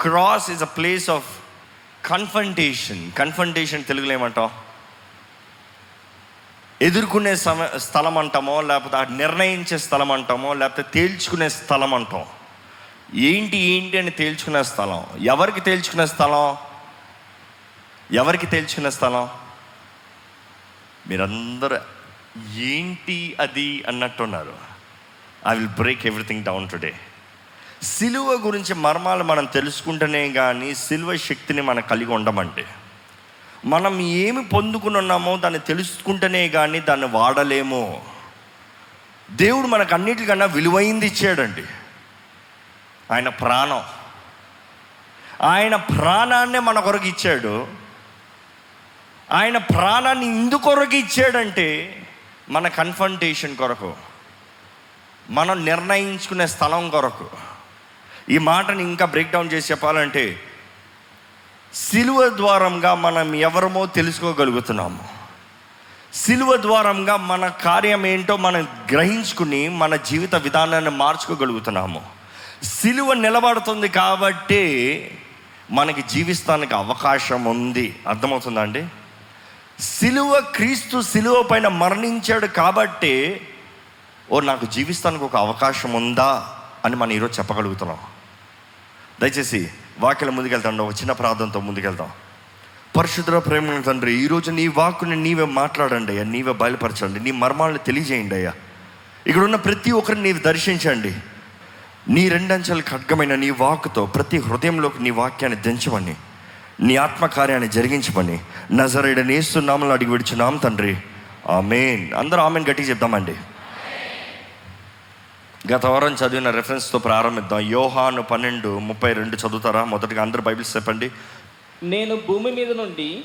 Cross is a place of confrontation confrontation తెలుగులో ఏమంటాం? ఎదుర్కొనే సమ స్థలం అంటామో లేకపోతే నిర్ణయించే స్థలం అంటామో లేకపోతే తేల్చుకునే స్థలం అంటాం ఏంటి ఏంటి అని తేల్చుకునే స్థలం? ఎవరికి తేల్చుకునే స్థలం? ఎవరికి తేల్చుకునే స్థలం? మీరందరూ ఏంటి అది అన్నట్టున్నారు. I will break everything down today సిలువ గురించి మర్మాలు మనం తెలుసుకుంటేనే కానీ సిలువ శక్తిని మనం కలిగి ఉండమంటే మనం ఏమి పొందుకుని ఉన్నామో దాన్ని తెలుసుకుంటేనే కానీ దాన్ని వాడలేము. దేవుడు మనకు అన్నిటికన్నా విలువైంది ఇచ్చాడండి. ఆయన ప్రాణం. ఆయన ప్రాణాన్నే మన కొరకు ఇచ్చాడు. ఆయన ప్రాణాన్ని ఇందుకొరకు ఇచ్చాడంటే మన కన్ఫంటేషన్ కొరకు మనం నిర్ణయించుకునే స్థలం కొరకు. ఈ మాటని ఇంకా బ్రేక్ డౌన్ చేసి చెప్పాలంటే సిలువ ద్వారంగా మనం ఎవరమో తెలుసుకోగలుగుతున్నాము. సిలువ ద్వారంగా మన కార్యం ఏంటో మనం గ్రహించుకుని మన జీవిత విధానాన్ని మార్చుకోగలుగుతున్నాము. సిలువ నిలబడుతుంది కాబట్టి మనకి జీవిస్తానికి అవకాశం ఉంది. అర్థమవుతుందండి సిలువ క్రీస్తు సిలువ పైన మరణించాడు కాబట్టి ఓ నాకు జీవిస్తానికి ఒక అవకాశం ఉందా అని మనం ఈరోజు చెప్పగలుగుతున్నాం. దయచేసి వాక్యం ముందుకెళ్తాం ఒక చిన్న ప్రార్థనతో ముందుకెళ్తాం. పరిశుద్ధ ప్రేమ తండ్రి ఈరోజు నీ వాక్కుని నీవే మాట్లాడండి అయ్యా. నీవే బయలుపరచండి. నీ మర్మాలను తెలియజేయండి అయ్యా. ఇక్కడ ఉన్న ప్రతి ఒక్కరిని నీవు దర్శించండి. నీ రెండంచెల ఖడ్గమైన నీ వాక్కుతో ప్రతి హృదయంలోకి నీ వాక్యాన్ని దించమని నీ ఆత్మకార్యాన్ని జరిగించమని నజరేడ నేస్తున్నామని అడిగి విడిచున్నాం తండ్రి. ఆమెన్. అందరూ ఆమెన్ గట్టిగా చెప్దామండి. గత వారం చదివిన రెఫరెన్స్తో ప్రారంభిద్దాం. యోహాను పన్నెండు ముప్పై రెండు చదువుతారా? మొదటిగా అందరు బైబిల్స్ చెప్పండి. నేను భూమి మీద నుండి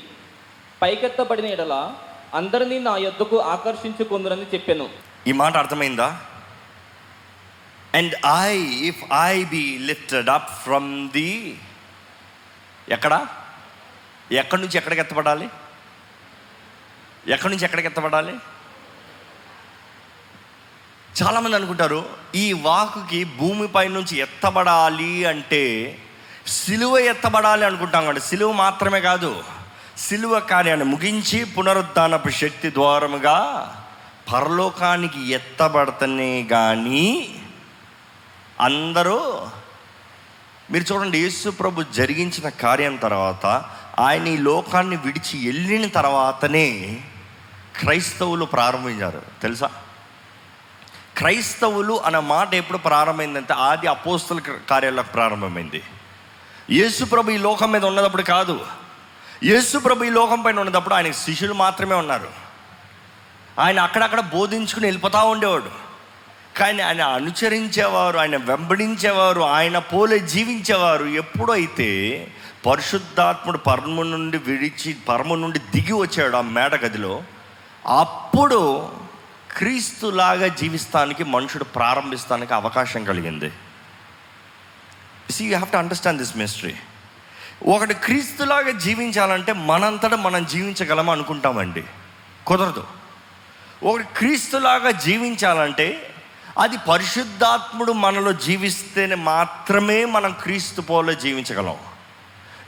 పైకెత్తబడిన ఎడల అందరినీ నా యొద్దకు ఆకర్షించుకుందునని చెప్పాను. ఈ మాట అర్థమైందా? And I if I be lifted up from the ఎక్కడ? ఎక్కడి నుంచి ఎక్కడికి ఎత్తబడాలి? ఎక్కడి నుంచి ఎక్కడికి ఎత్తబడాలి? చాలామంది అనుకుంటారు ఈ వాకుకి భూమిపై నుంచి ఎత్తబడాలి అంటే సిలువ ఎత్తబడాలి అనుకుంటాం కండి సిలువ మాత్రమే కాదు సిలువ కార్యాన్ని ముగించి పునరుద్ధానపు శక్తి ద్వారముగా పరలోకానికి ఎత్తబడతనే కానీ అందరూ మీరు చూడండి యేసు ప్రభు జరిగించిన కార్యం తర్వాత ఆయన ఈ లోకాన్ని విడిచి వెళ్ళిన తర్వాతనే క్రైస్తవులు ప్రారంభించారు. తెలుసా? క్రైస్తవులు అన్న మాట ఎప్పుడు ప్రారంభమైందంటే ఆది అపోస్తుల కార్యాలకు ప్రారంభమైంది. యేసుప్రభు ఈ లోకం మీద ఉన్నదప్పుడు కాదు. యేసు ప్రభు ఈ లోకం పైన ఉన్నదప్పుడు ఆయనకి శిష్యులు మాత్రమే ఉన్నారు. ఆయన అక్కడక్కడ బోధించుకుని వెళ్ళిపోతూ ఉండేవాడు. కానీ ఆయన అనుచరించేవారు ఆయన వెంబడించేవారు ఆయన పోలే జీవించేవారు ఎప్పుడైతే పరిశుద్ధాత్ముడు పరము నుండి విడిచి పరము నుండి దిగి వచ్చాడు ఆ మేడ గదిలో అప్పుడు క్రీస్తులాగా జీవిస్తానికి మనుషుడు ప్రారంభిస్తానికి అవకాశం కలిగింది. See you have to understand this mystery ఒకటి క్రీస్తులాగా జీవించాలంటే మనంతటా మనం జీవించగలం అనుకుంటామండి. కుదరదు. ఒకటి క్రీస్తులాగా జీవించాలంటే అది పరిశుద్ధాత్ముడు మనలో జీవిస్తేనే మాత్రమే మనం క్రీస్తు పోలో జీవించగలం.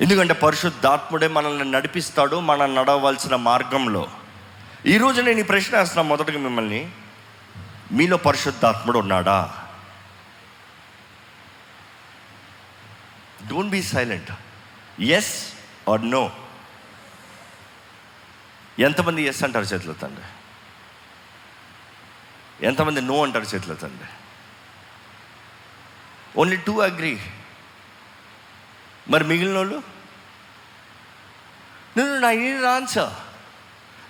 ఎందుకంటే పరిశుద్ధాత్ముడే మనల్ని నడిపిస్తాడు మనం నడవలసిన మార్గంలో. ఈరోజు నేను ఈ ప్రశ్న వేస్తున్నాను మొదటగా మిమ్మల్ని. మీలో పరిశుద్ధాత్ముడు ఉన్నాడా? Don't be silent yes or no ఎంతమంది ఎస్ అంటారు చేతులు తండ్రి? ఎంతమంది నో అంటారు చేతులు తండ్రి? ఓన్లీ టూ అగ్రీ మరి మిగిలిన వాళ్ళు నేను నా ఆన్సర్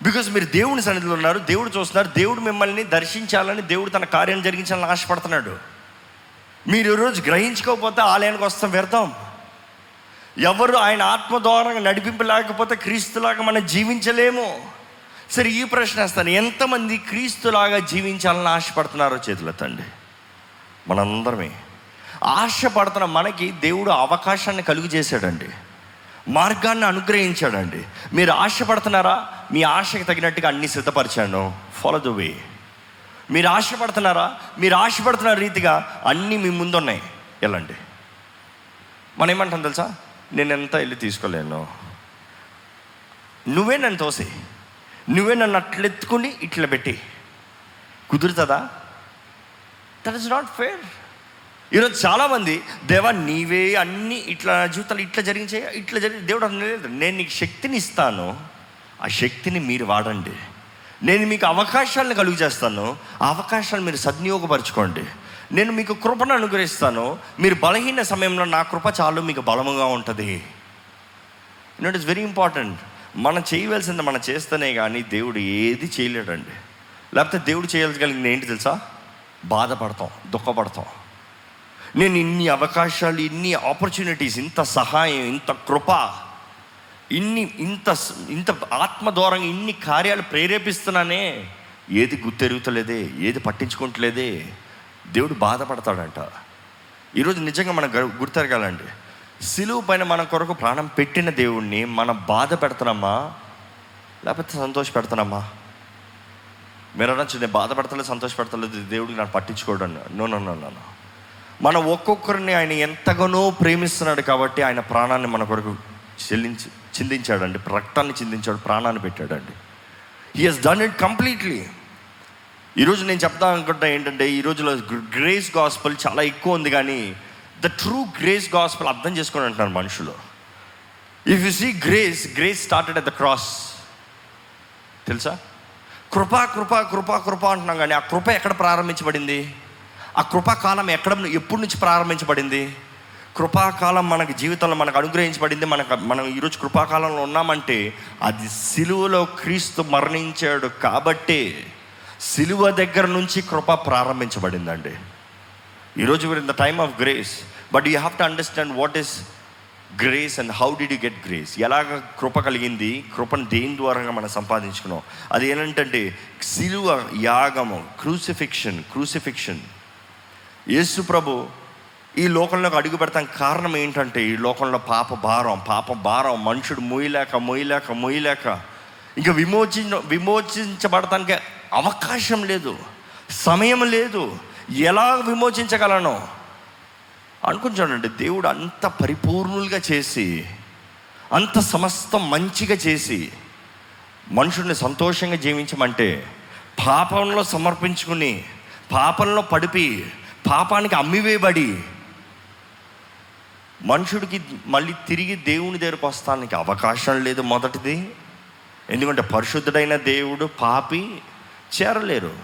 బికాజ్ మీరు దేవుని సన్నిధిలో ఉన్నారు దేవుడు చూస్తున్నారు దేవుడు మిమ్మల్ని దర్శించాలని దేవుడు తన కార్యం జరిగించాలని ఆశపడుతున్నాడు. మీరు ఈరోజు గ్రహించుకోకపోతే ఆలయానికి వస్తాం వ్యర్థం. ఎవరు ఆయన ఆత్మ ద్వారా నడిపింపలేకపోతే క్రీస్తులాగా మనం జీవించలేము. సరే ఈ ప్రశ్న వేస్తాను. ఎంతమంది క్రీస్తులాగా జీవించాలని ఆశపడుతున్నారో చేతులెత్తండి మనందరమే. ఆశపడుతున్న మనకి దేవుడు అవకాశాన్ని కలుగు చేశాడండి. మార్గాన్ని అనుగ్రహించాడండి. మీరు ఆశపడుతున్నారా? మీ ఆశకి తగినట్టుగా అన్ని సిద్ధపరిచాను. ఫాలో ద వే మీరు ఆశపడుతున్నారా? మీరు ఆశపడుతున్న రీతిగా అన్నీ మీ ముందున్నాయి. వెళ్ళండి. మనం ఏమంటాం తెలుసా? నేను ఎంత వెళ్ళి తీసుకోలేను. నువ్వే నన్ను తోసి నువ్వే నన్ను అట్లెత్తుకుని ఇట్లా పెట్టి. కుదురుతుందా? దట్ ఇస్ నాట్ ఫేర్ ఈరోజు చాలామంది దేవా నీవే అన్ని ఇట్లా జీవితాలు ఇట్లా జరిగించే ఇట్లా జరిగి దేవుడు లేదు. నేను నీకు శక్తిని ఇస్తాను. ఆ శక్తిని మీరు వాడండి. నేను మీకు అవకాశాలను కలుగు చేస్తాను ఆ అవకాశాలు మీరు సద్వినియోగపరచుకోండి. నేను మీకు కృపను అనుగ్రహిస్తాను. మీరు బలహీన సమయంలో నా కృప చాలు మీకు బలముగా ఉంటుంది. నోట్ ఇస్ వెరీ ఇంపార్టెంట్ మనం చేయవలసింది మనం చేస్తేనే కానీ దేవుడు ఏది చేయలేడండి. లేకపోతే దేవుడు చేయగలిగింది ఏంటి తెలుసా? బాధపడతాం దుఃఖపడతాం. నేను ఇన్ని అవకాశాలు ఇన్ని ఆపర్చునిటీస్ ఇంత సహాయం ఇంత కృప ఇన్ని ఇంత ఇంత ఆత్మ ఇన్ని కార్యాలు ప్రేరేపిస్తున్నానే. ఏది గుర్తెరుగుతలేదే ఏది పట్టించుకుంటలేదే. దేవుడు బాధపడతాడంట. ఈరోజు నిజంగా మనం గుర్తెరగాలండి. సిలువు పైన మన కొరకు ప్రాణం పెట్టిన దేవుణ్ణి మనం బాధ పెడుతున్నామా? లేకపోతే సంతోష పెడుతున్నామా? మీరు అనొచ్చు నేను బాధపడతలేదు సంతోష పెడతలేదు దేవుడికి నన్ను పట్టించుకోవడం నో నో నో నో. మన ఒక్కొక్కరిని ఆయన ఎంతగానో ప్రేమిస్తున్నాడు కాబట్టి ఆయన ప్రాణాన్ని మన కొరకు చెల్లించి చిందించాడండి. రక్తాన్ని చిందించాడు ప్రాణాన్ని పెట్టాడండి. He has done it completely ఈరోజు నేను చెప్తా అనుకుంటా ఏంటంటే ఈ రోజులో గ్రేస్ గాస్పల్ చాలా ఎక్కువ ఉంది కానీ ద ట్రూ గ్రేస్ గాస్పల్ అర్థం చేసుకొని అంటున్నారు మనుషులు. If you see grace grace started at the cross తెలుసా? కృప కృప కృప కృప అంటున్నాం కానీ ఆ కృప ఎక్కడ ప్రారంభించబడింది? ఆ కృపాకాలం ఎక్కడ ఎప్పటి నుంచి ప్రారంభించబడింది? కృపాకాలం మనకు జీవితంలో మనకు అనుగ్రహించబడింది. మనకు మనం ఈరోజు కృపాకాలంలో ఉన్నామంటే అది సిలువలో క్రీస్తు మరణించాడు కాబట్టే సిలువ దగ్గర నుంచి కృప ప్రారంభించబడిందండి. ఈరోజు we're in the time of grace but you have to understand what is grace and how did you get grace ఎలాగ కృప కలిగింది? కృపను దేని ద్వారా మనం సంపాదించుకున్నాం? అది ఏంటంటే సిలువ యాగము క్రూసిఫిక్షన్ క్రూసిఫిక్షన్ యేసు ప్రభు ఈ లోకంలోకి అడుగు పెడతాం కారణం ఏంటంటే ఈ లోకంలో పాప భారం పాప భారం మనుషుడు మొయ్యలేక మొయ్యలేక మొయ్యలేక ఇంకా విమోచించ విమోచించబడటానికి అవకాశం లేదు సమయం లేదు. ఎలా విమోచించగలను? అనుకుంటానండి దేవుడు అంత పరిపూర్ణులుగా చేసి అంత సమస్తం మంచిగా చేసి మనుషుల్ని సంతోషంగా జీవించమంటే పాపంలో సమర్పించుకుని పాపంలో పడిపి పాపానికి అమ్మివేయబడి మనుషుడికి మళ్ళీ తిరిగి దేవుని దగ్గరకు వస్తానికి అవకాశం లేదు మొదటిది. ఎందుకంటే పరిశుద్ధుడైన దేవుడు పాపి చేరలేరు.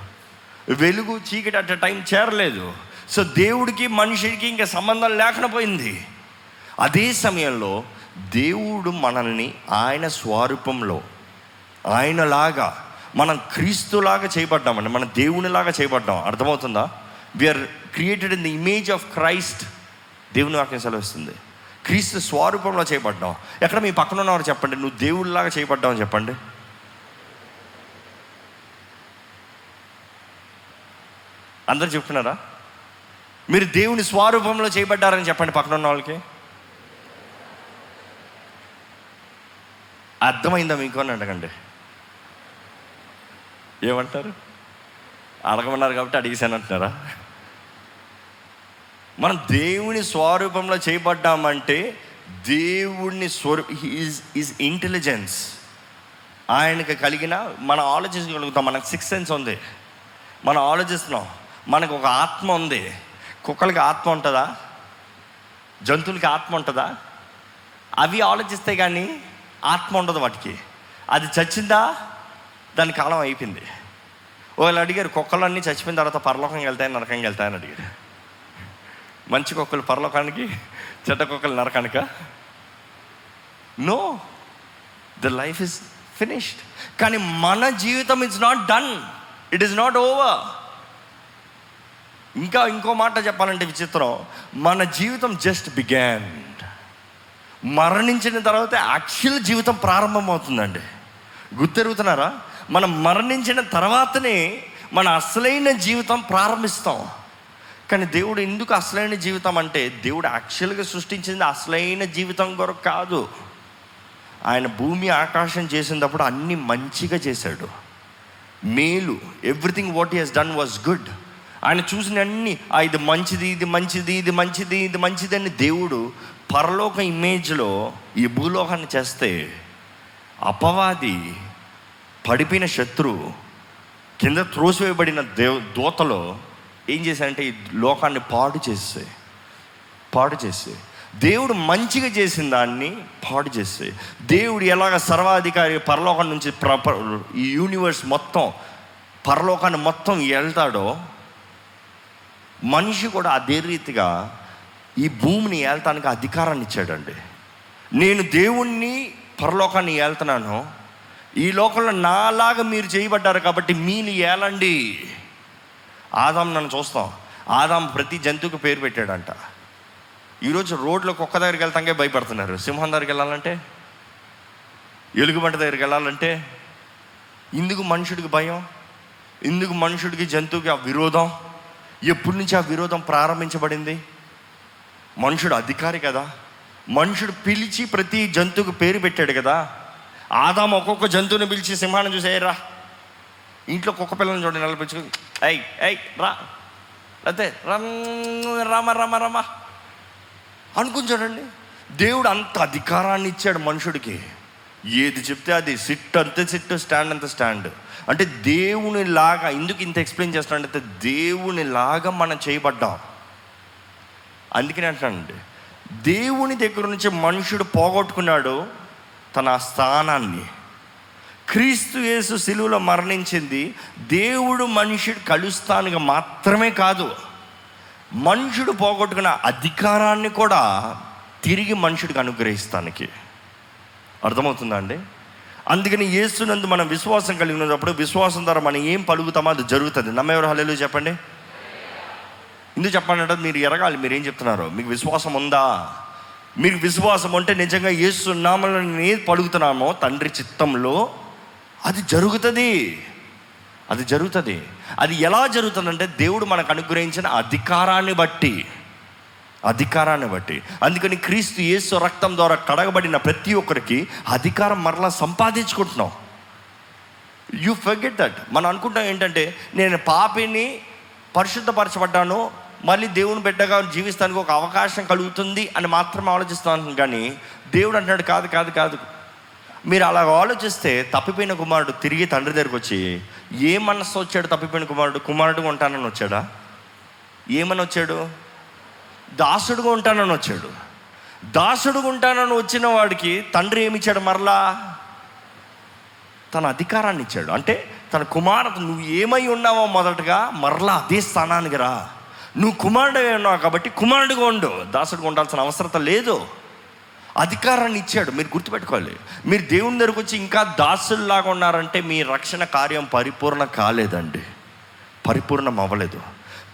వెలుగు చీకటి అట్ టైం చేరలేదు. సో దేవుడికి మనిషికి ఇంకా సంబంధం లేకుండా పోయింది అదే సమయంలో దేవుడు మనల్ని ఆయన స్వరూపంలో ఆయనలాగా మనం క్రీస్తులాగా చేయబడ్డామండి మన దేవునిలాగా చేయబడ్డాం. అర్థమవుతుందా? We are created in the image of Christ దేవుని వాక్యం సెలవిస్తుంది. క్రీస్తు స్వరూపంలో చేయబడ్డావు. ఎక్కడ మీ పక్కన ఉన్నవారు చెప్పండి నువ్వు దేవుడిలాగా చేయబడ్డావు అని చెప్పండి. అందరు చెప్తున్నారా? మీరు దేవుని స్వరూపంలో చేయబడ్డారని చెప్పండి పక్కన ఉన్న వాళ్ళకి. అర్థమైందా మీకు అని అడగండి. ఏమంటారు? అడగమన్నారు కాబట్టి అడిగేశాను అంటున్నారా మనం దేవుని స్వరూపంలో చేయబడ్డామంటే దేవుడిని స్వరూ ఈజ్ ఈజ్ ఇంటెలిజెన్స్ ఆయనకి కలిగిన మనం ఆలోచించగలుగుతాం మనకు సిక్స్ సెన్స్ ఉంది. మనం ఆలోచిస్తున్నాం మనకు ఒక ఆత్మ ఉంది. కుక్కలకి ఆత్మ ఉంటుందా? జంతువులకి ఆత్మ ఉంటుందా? అవి ఆలోచిస్తే కానీ ఆత్మ ఉండదు వాటికి. అది చచ్చిందా? దాని కాలం అయిపోయింది. వాళ్ళు అడిగారు కుక్కలన్నీ చచ్చిపోయిన తర్వాత పరలోకంకి వెళ్తాయని నరకంకి వెళ్తాయని అడిగారు. మంచి కుక్కలు పరలోకానికి చెడ్డ కుక్కలు నరకానిక? No the life is finished కానీ మన జీవితం is not done it is not over ఇంకా ఇంకో మాట చెప్పాలంటే విచిత్రం. మన జీవితం జస్ట్ బిగాన్ మరణించిన తర్వాత యాక్చువల్ జీవితం ప్రారంభమవుతుందండి. గుర్తెరుగుతున్నారా? మనం మరణించిన తర్వాతనే మన అసలైన జీవితం ప్రారంభిస్తాం. కానీ దేవుడు ఎందుకు అసలైన జీవితం అంటే దేవుడు యాక్చువల్గా సృష్టించింది అసలైన జీవితం కొరకు కాదు. ఆయన భూమి ఆకాశం చేసినప్పుడు అన్ని మంచిగా చేశాడు. మేలు everything what he's done was good ఆయన చూసిన అన్ని ఇది మంచిది ఇది మంచిది ఇది మంచిది ఇది మంచిది అని దేవుడు పరలోక ఇమేజ్లో ఈ భూలోకాన్ని చేస్తే అపవాది పడిపోయిన శత్రువు కింద త్రోసివేయబడిన దేవ దూతలో ఏం చేశాయంటే ఈ లోకాన్ని పాడు చేస్తాయి పాడు చేస్తాయి దేవుడు మంచిగా చేసిన దాన్ని పాడు చేస్తాయి దేవుడు ఎలాగ సర్వాధికారి పరలోకం నుంచి ఈ యూనివర్స్ మొత్తం పరలోకాన్ని మొత్తం వెళ్తాడో మనిషి కూడా అదే రీతిగా ఈ భూమిని ఏళ్తానికి అధికారాన్ని ఇచ్చాడండి. నేను దేవుణ్ణి పరలోకాన్ని ఏళ్తున్నాను. ఈ లోకంలో నాలాగా మీరు చేయబడ్డారు కాబట్టి మీని ఏలండి. ఆదాం నన్ను చూస్తాం. ఆదాం ప్రతి జంతువుకి పేరు పెట్టాడంట. ఈరోజు రోడ్లో కుక్క దగ్గరికి వెళ్తాకే భయపడుతున్నారు. సింహం దగ్గరికి వెళ్ళాలంటే? ఎలుగుబంట దగ్గరికి వెళ్ళాలంటే? ఇందుకు మనుషుడికి భయం? ఇందుకు మనుషుడికి జంతువుకి ఆ విరోధం? ఎప్పటి నుంచి ఆ విరోధం ప్రారంభించబడింది? మనుషుడు అధికారి కదా. మనుషుడు పిలిచి ప్రతి జంతువుకు పేరు పెట్టాడు కదా. ఆదాం ఒక్కొక్క జంతువుని పిలిచి సింహాన్ని చూసేయరా ఇంట్లో కుక్క పిల్లల్ని చూడండి నిలబెచ్చుకుని ఐ ఐ రా అదే రమ రమ రమ అనుకుని చూడండి దేవుడు అంత అధికారాన్ని ఇచ్చాడు మనుషుడికి. ఏది చెప్తే అది సిట్ అంతే సిట్ స్టాండ్ అంత స్టాండ్. అంటే దేవుని లాగా ఎందుకు ఇంత ఎక్స్ప్లెయిన్ చేస్తున్నాడంటే దేవుని లాగా మనం చేయబడ్డాం. అందుకని అంటానండి. దేవుని దగ్గర నుంచి మనుషుడు పోగొట్టుకున్నాడు తన స్థానాన్ని. క్రీస్తు యేసు సిలువలో మరణించింది. దేవుడు మనుషుడు కలుస్తానికి మాత్రమే కాదు మనుషుడు పోగొట్టుకున్న అధికారాన్ని కూడా తిరిగి మనుషుడికి అనుగ్రహిస్తానికి. అర్థమవుతుందా అండి? అందుకని యేసునందు మనం విశ్వాసం కలిగినప్పుడు విశ్వాసం ద్వారా మనం ఏం పలుకుతామో అది జరుగుతుంది. నమ్మెవరు హల్లెలూయా చెప్పండి? ఎందుకు చెప్పండి మీరు ఎరగాలి మీరు ఏం చెప్తున్నారు? మీకు విశ్వాసం ఉందా? మీకు విశ్వాసం ఉంటే నిజంగా యేసు నామలను నేను ఏది పలుకుతున్నామో తండ్రి చిత్తంలో అది జరుగుతుంది. అది జరుగుతుంది. అది ఎలా జరుగుతుందంటే దేవుడు మనకు అనుగ్రహించిన అధికారాన్ని బట్టి. అధికారాన్ని బట్టి. అందుకని క్రీస్తు యేసు రక్తం ద్వారా కడగబడిన ప్రతి ఒక్కరికి అధికారం మరలా సంపాదించుకుంటున్నాం. యూ ఫర్గెట్ దట్ మనం అనుకుంటాం ఏంటంటే నేను పాపిని పరిశుద్ధపరచబడ్డాను మళ్ళీ దేవుని బిడ్డగా జీవిస్తానికి ఒక అవకాశం కలుగుతుంది అని మాత్రం ఆలోచిస్తాను కానీ దేవుడు అంటున్నాడు కాదు కాదు కాదు మీరు అలా ఆలోచిస్తే తప్పిపోయిన కుమారుడు తిరిగి తండ్రి దగ్గరకు వచ్చి ఏ మనస్సు వచ్చాడు తప్పిపోయిన కుమారుడు? కుమారుడుగా ఉంటానని వచ్చాడా? ఏమని వచ్చాడు? దాసుడుగా ఉంటానని వచ్చాడు. దాసుడుగా ఉంటానని వచ్చిన వాడికి తండ్రి ఏమి ఇచ్చాడు మరలా? తన అధికారాన్ని ఇచ్చాడు. అంటే తన కుమారుడు నువ్వు ఏమై ఉన్నావో మొదటగా మరలా అదే స్థానానికి రా. నువ్వు కుమారుడు ఉన్నావు కాబట్టి కుమారుడుగా ఉండు. దాసుడుగా ఉండాల్సిన అవసరత లేదు. అధికారాన్ని ఇచ్చాడు. మీరు గుర్తుపెట్టుకోవాలి. మీరు దేవుని దగ్గరకు వచ్చి ఇంకా దాసుల్లాగా ఉన్నారంటే మీ రక్షణ కార్యం పరిపూర్ణ కాలేదండి. పరిపూర్ణం అవ్వలేదు.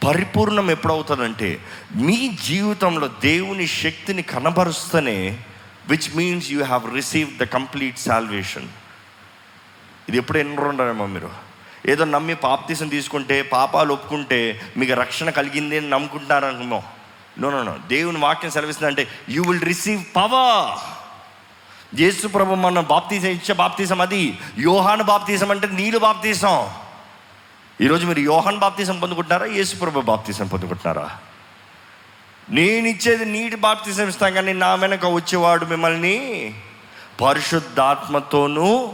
పరిపూర్ణం ఎప్పుడవుతుందంటే మీ జీవితంలో దేవుని శక్తిని కనబరుస్తూనే which means you have receive the complete salvation ఇది ఎప్పుడు ఎన్నుండరేమో మీరు? ఏదో నమ్మి పాప్తీసం తీసుకుంటే పాపాలు ఒప్పుకుంటే మీకు రక్షణ కలిగింది అని నమ్ముకుంటున్నారనుమో నో నో నో దేవుని వాక్యం సెలవిస్తుంది అంటే యూ విల్ రిసీవ్ పవర్ యేసు ప్రభు మన బాప్తీసం ఇచ్చే బాప్తీసం అది. యోహాను బాప్తీసం అంటే నీళ్ళు బాప్తీసం. ఈరోజు మీరు యోహాన్ బాప్తీసం పొందుకుంటున్నారా? యేసు ప్రభు బాప్తీసం పొందుకుంటున్నారా? నేను ఇచ్చేది నీటి బాప్తీసం ఇస్తాను కానీ నా వెనక వచ్చేవాడు మిమ్మల్ని పరిశుద్ధాత్మతోనూ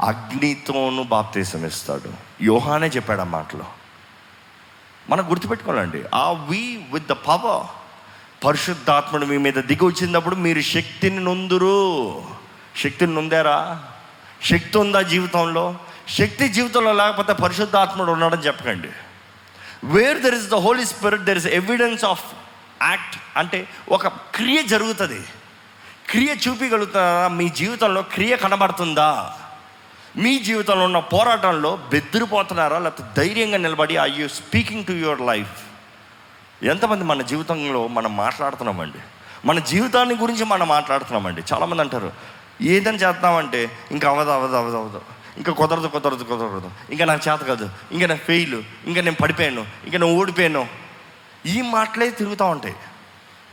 అగ్నితోనూ బాప్తీసం ఇస్తాడు. యోహానే చెప్పాడు ఆ మాటలో. మనం గుర్తుపెట్టుకోవాలండి. ఆ వి విత్ ద పవర్ పరిశుద్ధాత్ముడు మీ మీద దిగి వచ్చినప్పుడు మీరు శక్తిని నొందురు. శక్తిని నొందారా? శక్తి ఉందా జీవితంలో? శక్తి జీవితంలో లేకపోతే పరిశుద్ధాత్ముడు ఉన్నాడని చెప్పకండి. Where there is the Holy Spirit there is evidence of act అంటే ఒక క్రియ జరుగుతుంది. క్రియ చూపించగలుగుతారా మీ జీవితంలో క్రియ కనబడుతుందా? మీ జీవితంలో ఉన్న పోరాటంలో బెదిరిపోతున్నారా? లేకపోతే ధైర్యంగా నిలబడి I you speaking to your life ఎంతమంది మన జీవితంలో మనం మాట్లాడుతున్నామండి. మన జీవితాన్ని గురించి మనం మాట్లాడుతున్నామండి. చాలామంది అంటారు ఏదని చేద్దామంటే ఇంకా అవ్వదు అవ్వదు అవదు అవదు. ఇంకా కుదరదు కుదరదు కుదరదు. ఇంకా నాకు చేత కాదు. ఇంకా నేను ఫెయిల్ ఇంకా నేను పడిపోయాను. ఇంకా నేను ఓడిపోయాను. ఈ మాటలే తిరుగుతూ ఉంటాయి.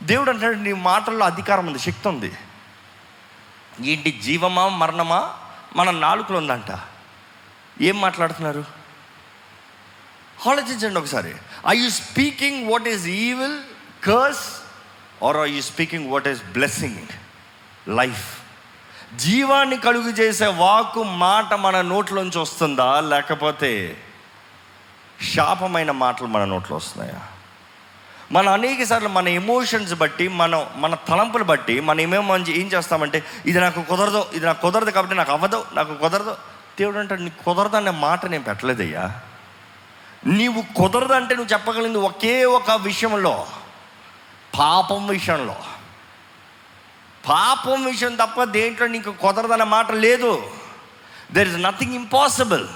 దేవుడు అంటాడు నీ మాటల్లో అధికారం ఉంది శక్తి ఉంది. ఏంటి జీవమా మరణమా? మన నాలుకలు ఉందంట. ఏం మాట్లాడుతున్నారు? ఆలోచించండి ఒకసారి. I you speaking what is evil curse or I you speaking what is blessing life జీవాన్ని కలుగు చేసే వాకు మాట మన నోట్లోంచి వస్తుందా? లేకపోతే శాపమైన మాటలు మన నోట్లో వస్తున్నాయా? మన అనేక సార్లు మన ఎమోషన్స్ బట్టి మనం మన తలంపులు బట్టి మనం ఏమేమో ఏం చేస్తామంటే ఇది నాకు కుదరదు ఇది నాకు కుదరదు కాబట్టి నాకు అవ్వదు నాకు కుదరదు. దేవుడు అంటే నీకు కుదరదు అనే మాట నేను పెట్టలేదయ్యా. నీవు కుదరదు అంటే నువ్వు చెప్పగలిగింది ఒకే ఒక విషయంలో పాపం విషయంలో. పాపం విషయం తప్ప దేంట్లో నీకు కుదరదనే మాట లేదు. దెర్ ఇస్ నథింగ్ ఇంపాసిబుల్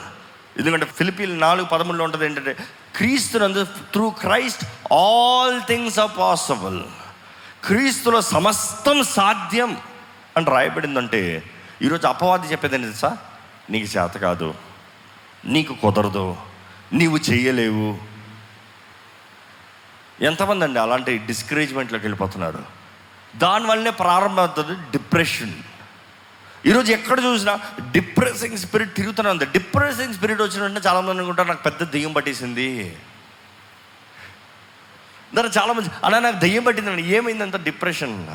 ఎందుకంటే ఫిలిపీన్ నాలుగు పదమూడులో ఉంటుంది ఏంటంటే క్రీస్తునందు through Christ all things are possible క్రీస్తులో సమస్తం సాధ్యం అని రాయబడిందంటే ఈరోజు అపవాది చెప్పేది ఏంటి తెలుసా? నీకు చేత కాదు నీకు కుదరదు నీవు చేయలేవు. ఎంతమంది అండి అలాంటి డిస్కరేజ్మెంట్లోకి వెళ్ళిపోతున్నారు. దానివల్లనే ప్రారంభమవుతుంది డిప్రెషన్ ఈరోజు ఎక్కడ చూసినా డిప్రెసింగ్ స్పిరిట్ తిరుగుతూనే ఉంది. డిప్రెసింగ్ స్పిరిట్ వచ్చినట్టు చాలామంది అనుకుంటారు నాకు పెద్ద దెయ్యం పట్టేసింది. దాని చాలామంది అలా నాకు దెయ్యం పట్టింది ఏమైందంత డిప్రెషన్?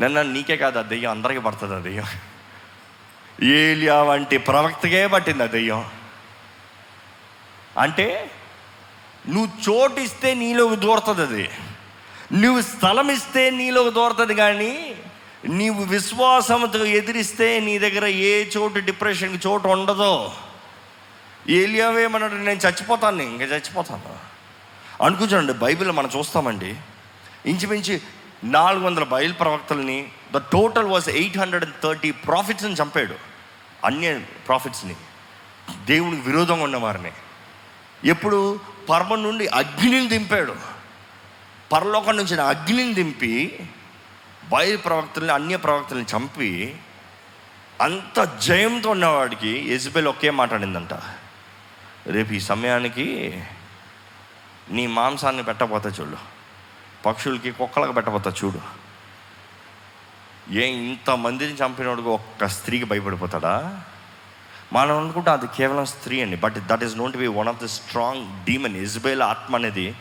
నిన్న నీకే కాదు ఆ దెయ్యం అందరికీ పడుతుంది ఆ దెయ్యం. ఏలియా వంటి ప్రవక్తకే పట్టింది ఆ దెయ్యం. అంటే నువ్వు చోటు ఇస్తే నీలోకి దూరుతుంది అది. నువ్వు స్థలం ఇస్తే నీలోకి దూరుతుంది కానీ నీవు విశ్వాసంతో ఎదిరిస్తే నీ దగ్గర ఏ చోటు డిప్రెషన్కి చోటు ఉండదు. ఏలియావేమన్నాడు నేను చచ్చిపోతాను ఇంకా చచ్చిపోతాను. అనుకుంటానండి బైబిల్ మనం చూస్తామండి. ఇంచుమించి నాలుగు వందల బయలు ప్రవక్తలని the total was eight hundred and thirty ప్రాఫిట్స్ని చంపాడు. అన్య ప్రాఫిట్స్ని. దేవునికి విరోధంగా ఉన్నవారిని. ఎప్పుడు? పర్వం నుండి అగ్నిని దింపాడు. పరలోకం నుంచి అగ్నిని దింపి బయలు ప్రవక్తల్ని అన్య ప్రవక్తల్ని చంపి అంత జయంతో ఉన్నవాడికి యజ్బెల్ ఒకే మాట్లాడిందంట రేపు ఈ సమయానికి నీ మాంసాన్ని పెట్టబోతా చూడు. పక్షులకి కుక్కలకు పెట్టబోతా చూడు. ఏ ఇంతమందిని చంపినోడు ఒక్క స్త్రీకి భయపడిపోతాడా? మనం అనుకుంటే అది కేవలం స్త్రీ అండి. But that is not be one of the strong demon. Jezebel ఆత్మ అనేది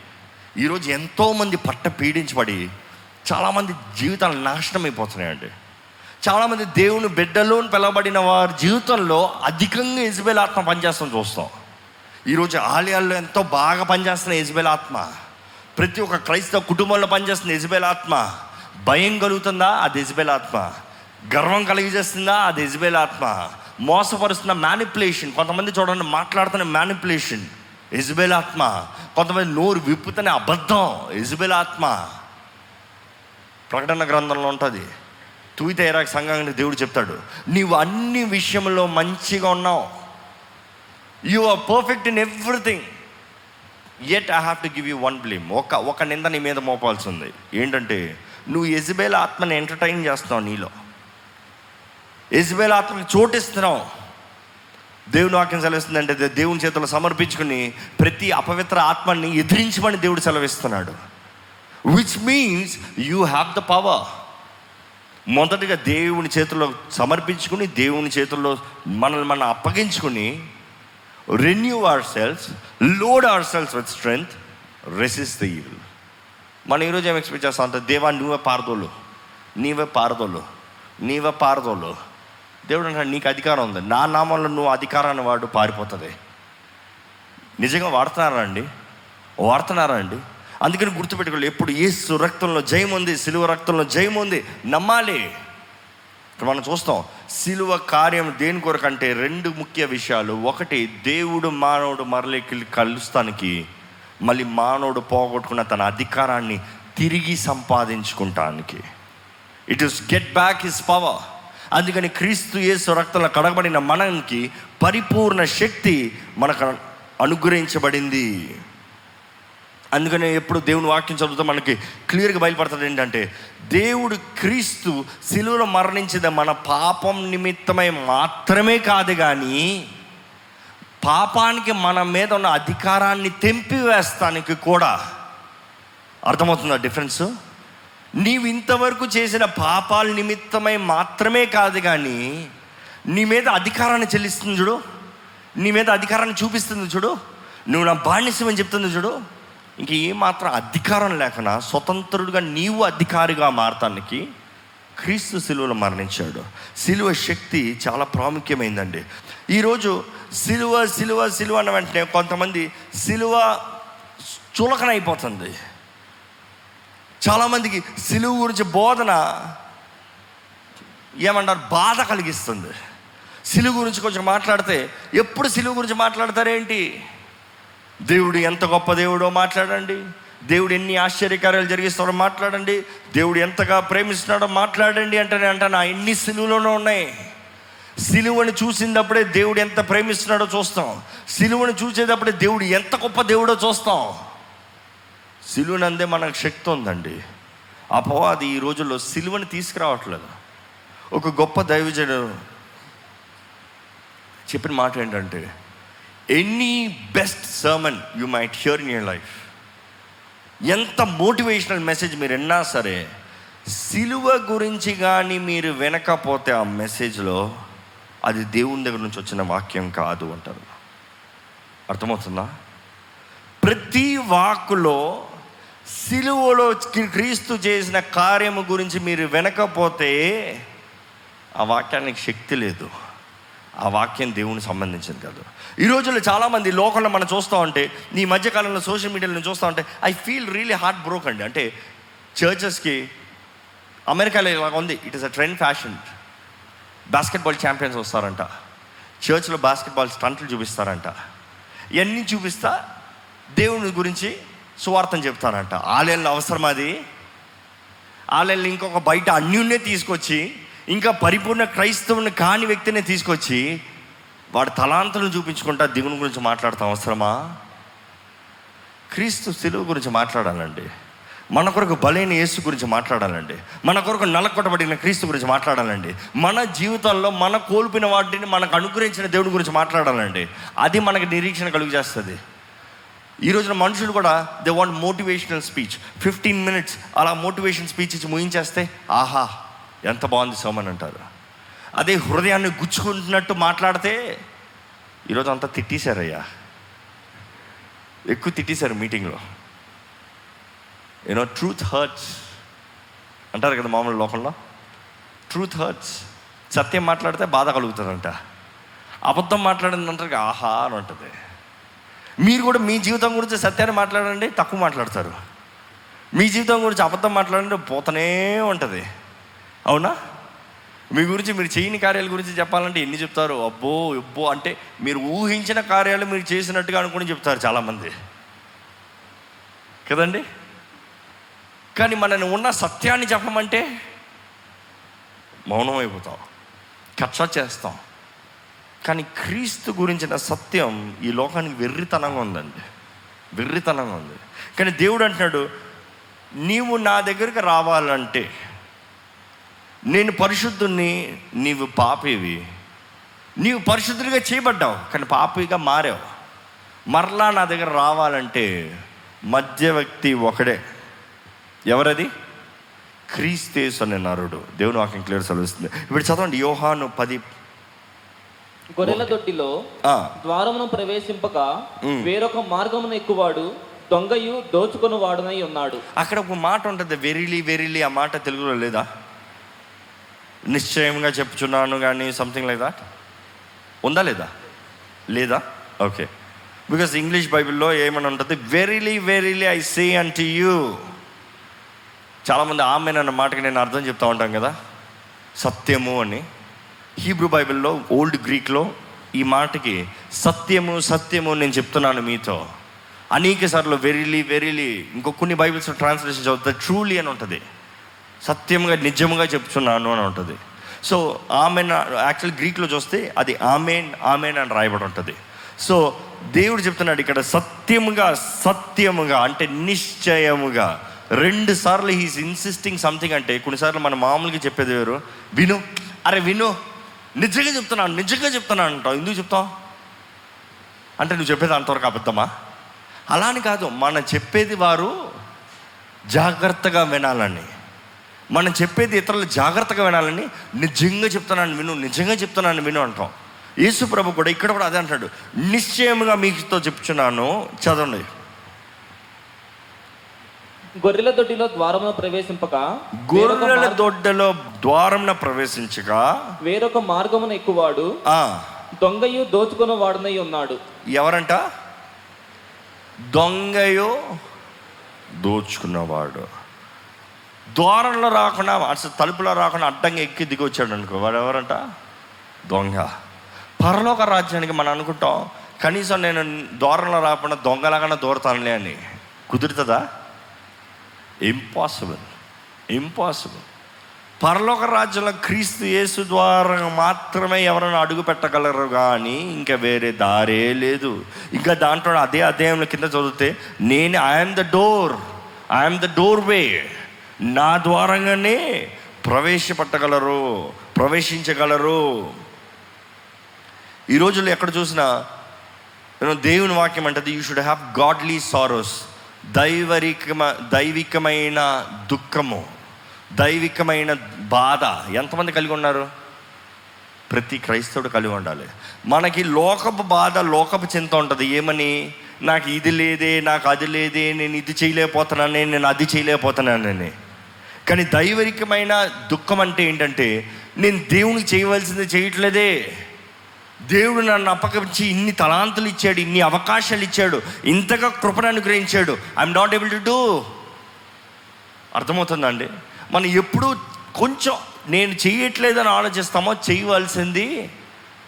ఈరోజు ఎంతోమంది పట్ట పీడించబడి చాలామంది జీవితాలు నాశనం అయిపోతున్నాయండి. చాలామంది దేవుని బిడ్డలో పిలవబడిన వారి జీవితంలో అధికంగా ఇజ్బేల్ ఆత్మ పనిచేస్తాం చూస్తాం. ఈరోజు ఆలయాల్లో ఎంతో బాగా పనిచేస్తున్న ఇజ్బేల్ ఆత్మ. ప్రతి ఒక్క క్రైస్తవ కుటుంబంలో పనిచేస్తున్న ఇజ్బేల్ ఆత్మ. భయం కలుగుతుందా? అది ఇజ్బేల్ ఆత్మ. గర్వం కలిగజేస్తుందా? అది ఇజ్బేల్ ఆత్మ. మోసపరుస్తున్న మ్యానిపులేషన్ కొంతమంది చూడండి మాట్లాడుతున్న మ్యానిపులేషన్ ఇజ్బేల్ ఆత్మ. కొంతమంది నోరు విప్పుతున్న అబద్ధం. ఇజ్బేల్ ఆత్మ. ప్రకటన గ్రంథంలో ఉంటుంది. తూయితేరాకు సంఘానికి దేవుడు చెప్తాడు నీవు అన్ని విషయంలో మంచిగా ఉన్నావు. You are perfect in everything at I have to give you one blame ఒక ఒక నింద నీ మీద మోపాల్సి ఉంది ఏంటంటే నువ్వు ఎజిబేల్ ఆత్మని ఎంటర్టైన్ చేస్తున్నావు నీలో. ఎజిబేల్ ఆత్మకి చోటిస్తున్నావు. దేవుని వాక్యం సెలవిస్తుందంటే దేవుని చేతుల్లో సమర్పించుకుని ప్రతి అపవిత్ర ఆత్మని ఎదిరించమని దేవుడు సెలవిస్తున్నాడు. Which means you have the power మొదటిగా దేవుని చేతుల్లో సమర్పించుకుని దేవుని చేతుల్లో మనల్ని మనం అప్పగించుకుని renew our selves load our selves with strength resist the evil మనం ఈరోజు ఏం ఎక్స్పెక్ట్ చేస్తాం అంటే దేవా నువ్వే పారదోలు. నీవే పారదోలు. నీవే పారదోలు. దేవుడు అంటే నీకు అధికారం ఉంది. నా నామంలో నువ్వు అధికారాన్ని వాడు పారిపోతుంది. నిజంగా వాడుతున్నారా అండి? వాడుతున్నారా అండి? అందుకని గుర్తుపెట్టుకోవాలి ఎప్పుడు ఏసు రక్తంలో జయం ఉంది సిలువ రక్తంలో జయం ఉంది నమ్మాలి. ఇక్కడ మనం చూస్తాం సిలువ కార్యం దేని కొరకంటే రెండు ముఖ్య విషయాలు. ఒకటి దేవుడు మానవుడు మరలికి కలుస్తానికి మళ్ళీ మానవుడు పోగొట్టుకున్న తన అధికారాన్ని తిరిగి సంపాదించుకుంటానికి. It is get back his power అందుకని క్రీస్తు యేసు రక్తంలో కడగబడిన మనకి పరిపూర్ణ శక్తి మనకు అనుగ్రహించబడింది. అందుకనే ఎప్పుడు దేవుని వాక్యం చదువుతా మనకి క్లియర్గా బయలుపడుతుంది ఏంటంటే దేవుడు క్రీస్తు సిలువలో మరణించిన మన పాపం నిమిత్తమై మాత్రమే కాదు కానీ పాపానికి మన మీద ఉన్న అధికారాన్ని తెంపివేస్తానికి కూడా అర్థమవుతుందా డిఫరెన్స్? నీవు ఇంతవరకు చేసిన పాపాల నిమిత్తమై మాత్రమే కాదు కానీ నీ మీద అధికారాన్ని చెల్లిస్తుంది చూడు. నీ మీద అధికారాన్ని చూపిస్తుంది చూడు. నువ్వు నా బాణ్యసం అని చెప్తుంది చూడు. ఇంక ఏమాత్రం అధికారం లేకుండా స్వతంత్రుడుగా నీవు అధికారిగా మారటానికి క్రీస్తు సిలువలో మరణించాడు. సిలువ శక్తి చాలా ప్రాముఖ్యమైందండి. ఈరోజు సిలువ సిలువ సిలువ అన్న వెంటనే కొంతమంది సిలువ చులకనైపోతుంది. చాలామందికి సిలువు గురించి బోధన ఏమంటారు? బాధ కలిగిస్తుంది. సిలువు గురించి కొంచెం మాట్లాడితే ఎప్పుడు సిలువు గురించి మాట్లాడతారేంటి? దేవుడు ఎంత గొప్ప దేవుడో మాట్లాడండి. దేవుడు ఎన్ని ఆశ్చర్యకార్యాలు జరిగిస్తాడో మాట్లాడండి. దేవుడు ఎంతగా ప్రేమిస్తున్నాడో మాట్లాడండి అంటే నేను అంటాను. ఆ ఎన్ని సిలువలోనూ ఉన్నాయి. సిలువని చూసినప్పుడే దేవుడు ఎంత ప్రేమిస్తున్నాడో చూస్తాం. సిలువను చూసేటప్పుడే దేవుడు ఎంత గొప్ప దేవుడో చూస్తాం. సిలువనందే మనకు శక్తి ఉందండి. అపవాది ఈ రోజుల్లో సిలువను తీసుకురావట్లేదు. ఒక గొప్ప దైవజనుడు చెప్పిన మాట ఏంటంటే any best sermon you might hear in your life. ఎంత మోటివేషనల్ మెసేజ్ మీరు విన్నా సరే సిలువ గురించి కానీ మీరు వినకపోతే ఆ మెసేజ్లో అది దేవుని దగ్గర నుంచి వచ్చిన వాక్యం కాదు అంటారు. అర్థమవుతుందా? ప్రతి వాక్కులో సిలువలో క్రీస్తు చేసిన కార్యము గురించి మీరు వినకపోతే ఆ వాక్యానికి శక్తి లేదు. ఆ వాక్యం దేవునికి సంబంధించింది కాదు. ఈ రోజుల్లో చాలామంది లోకంలో మనం చూస్తూ ఉంటే ఈ మధ్యకాలంలో సోషల్ మీడియాలో చూస్తూ ఉంటే I feel really heart broke అండి. అంటే చర్చెస్కి అమెరికాలో ఇలాగ ఉంది. It is a trend fashion basketball champions వస్తారంట. చర్చ్లో బాస్కెట్బాల్ స్టంట్లు చూపిస్తారంట. ఇవన్నీ చూపిస్తా దేవుని గురించి సువార్థం చెప్తారంట. ఆలయంలో అవసరం అది. ఆలయాల్లో ఇంకొక బయట అన్యున్నే తీసుకొచ్చి ఇంకా పరిపూర్ణ క్రైస్తవుని కాని వ్యక్తినే తీసుకొచ్చి వాడు తలాంతలను చూపించుకుంటా దేవుని గురించి మాట్లాడతాం అవసరమా? క్రీస్తు సెలువు గురించి మాట్లాడాలండి. మన కొరకు బలైన యేసు గురించి మాట్లాడాలండి. మన కొరకు నలకొట్టబడిన క్రీస్తు గురించి మాట్లాడాలండి. మన జీవితంలో మన కోల్పోయిన వాటిని మనకు అనుగ్రహించిన దేవుడి గురించి మాట్లాడాలండి. అది మనకి నిరీక్షణ కలుగు చేస్తుంది ఈ రోజున మనుషులు కూడా they want motivational speech fifteen minutes అలా మోటివేషన్ స్పీచ్ ఇచ్చి ముగించేస్తే ఆహా ఎంత బాగుంది సోమన్ అంటారు. అదే హృదయాన్ని గుచ్చుకుంటున్నట్టు మాట్లాడితే ఈరోజు అంతా తిట్టేశారయ్యా. ఎక్కువ తిట్టేశారు మీటింగ్లో. యూనో ట్రూత్ హర్ట్స్ అంటారు కదా మామూలు లోకంలో? ట్రూత్ హర్ట్స్ సత్యం మాట్లాడితే బాధ కలుగుతుందంట. అబద్ధం మాట్లాడింది అంటారు ఆహా అని ఉంటుంది. మీరు కూడా మీ జీవితం గురించి సత్యాన్ని మాట్లాడండి తక్కువ మాట్లాడతారు. మీ జీవితం గురించి అబద్ధం మాట్లాడండి పోతనే ఉంటుంది. అవునా? మీ గురించి మీరు చేయని కార్యాల గురించి చెప్పాలంటే ఎన్ని చెప్తారు? అబ్బో అబ్బో అంటే మీరు ఊహించిన కార్యాలు మీరు చేసినట్టుగా అనుకుని చెప్తారు చాలామంది. కదండి? కానీ మనని ఉన్న సత్యాన్ని చెప్పమంటే మౌనం అయిపోతాం. కచ్చ చేస్తాం. కానీ క్రీస్తు గురించిన సత్యం ఈ లోకానికి వెర్రితనంగా ఉందండి. వెర్రితనంగా ఉంది. కానీ దేవుడు అంటున్నాడు నీవు నా దగ్గరికి రావాలంటే నేను పరిశుద్ధుణ్ణి నీవు పాపివి. నీవు పరిశుద్ధుడిగా చేయబడ్డావు కానీ పాపిగా మారావు. మరలా నా దగ్గర రావాలంటే మధ్య వ్యక్తి ఒకడే. ఎవరది? క్రీస్తేసు అనే నరుడు. దేవుని వాక్యం క్లియర్ సెలవుస్తుంది ఇప్పుడు చదవండి యోహాను పది. గొర్రెల దొడ్డిలో ద్వారమును ప్రవేశింపక. వేరొక మార్గమును ఎక్కువాడు దొంగయు దోచుకొని వాడునై ఉన్నాడు. అక్కడ ఒక మాట ఉంటుంది వెరిలీ వెరిలీ ఆ మాట తెలుగులో లేదా? నిశ్చయంగా చెప్తున్నాను కానీ సంథింగ్ లైక్ దాట్ ఉందా లేదా? లేదా? ఓకే బికాస్ ఇంగ్లీష్ బైబిల్లో ఏమని ఉంటుంది? Verily verily I say unto you చాలామంది ఆమె అన్న మాటకి నేను అర్థం చెప్తా ఉంటాం కదా? సత్యము అని. హీబ్రూ బైబిల్లో ఓల్డ్ గ్రీక్లో ఈ మాటకి సత్యము సత్యము నేను చెప్తున్నాను మీతో. అనేక సార్లు వెరీలీ వెరీలీ ఇంకో కొన్ని బైబిల్స్ ట్రాన్స్లేషన్ చదువుతా ట్రూలీ అని ఉంటుంది. సత్యంగా నిజంగా చెప్తున్నాను అని ఉంటుంది. సో ఆమె యాక్చువల్ గ్రీక్లో చూస్తే అది ఆమెన్ ఆమెన్ అని రాయబడి ఉంటుంది. సో దేవుడు చెప్తున్నాడు ఇక్కడ సత్యముగా సత్యముగా అంటే నిశ్చయముగా రెండు సార్లు హీస్ ఇన్సిస్టింగ్ సంథింగ్ అంటే కొన్నిసార్లు మనం మామూలుగా చెప్పేది వేరు. విను అరే విను నిజంగా చెప్తున్నాను నిజంగా చెప్తున్నాను అంటావు. ఎందుకు చెప్తావు? అంటే నువ్వు చెప్పేది అంతవరకు అబద్ధమా? అలా అని కాదు మనం చెప్పేది వారు జాగ్రత్తగా వినాలని. మనం చెప్పేది ఇతరులు జాగ్రత్తగా వినాలని నిజంగా చెప్తున్నాను విను నిజంగా చెప్తున్నాను విను అంటాం. యేసు ప్రభు కూడా ఇక్కడ కూడా అదే అంటాడు. నిశ్చయముగా మీతో చెప్తున్నాను చదవండి. గొర్రెల దొడ్డిలో ద్వారమును ప్రవేశింపక గొర్రెల దొడ్డలో ద్వారంన ప్రవేశించగా వేరొక మార్గమున ఎక్కువాడు దొంగయు దోచుకున్న వాడునై ఉన్నాడు. ఎవరంట? దొంగయో దోచుకున్నవాడు. ద్వారంలో రాకుండా అసలు తలుపులో రాకుండా అడ్డంగా ఎక్కి దిగి వచ్చాడు అనుకో. వాడు ఎవరంట? దొంగ. పరలోక రాజ్యానికి మనం అనుకుంటాం కనీసం నేను ద్వారంలో రాకుండా దొంగలాగానే దూరతానులే అని. కుదురుతుందా? ఇంపాసిబుల్ ఇంపాసిబుల్ పరలోక రాజ్యంలో క్రీస్తు యేసు ద్వారా మాత్రమే ఎవరైనా అడుగు పెట్టగలరు కానీ ఇంకా వేరే దారే లేదు. ఇంకా దాంట్లో అదే అధ్యాయంలో కింద చదివితే నేను I'm the door I'm the door way నా ద్వారంగానే ప్రవేశపెట్టగలరు ప్రవేశించగలరు. ఈ రోజుల్లో ఎక్కడ చూసినా నేను దేవుని వాక్యం అంటది you should have godly sorrows దైవరికమ దైవికమైన దుఃఖము దైవికమైన బాధ. ఎంతమంది కలిగి ఉన్నారు? ప్రతి క్రైస్తవుడు కలిగి ఉండాలి. మనకి లోకపు బాధ లోకపు చింత ఉంటుంది. ఏమని? నాకు ఇది లేదే నాకు అది లేదే నేను ఇది చేయలేకపోతున్నానే నేను అది చేయలేకపోతున్నానని. కానీ దైవరికమైన దుఃఖం అంటే ఏంటంటే నేను దేవునికి చేయవలసింది చేయట్లేదే. దేవుడు నన్ను అప్పగించి ఇన్ని తలాంతులు ఇచ్చాడు ఇన్ని అవకాశాలు ఇచ్చాడు ఇంతగా కృపను అనుగ్రహించాడు. I'm not able to do అర్థమవుతుందండి మనం ఎప్పుడు కొంచెం నేను చేయట్లేదని ఆలోచిస్తామో చేయవలసింది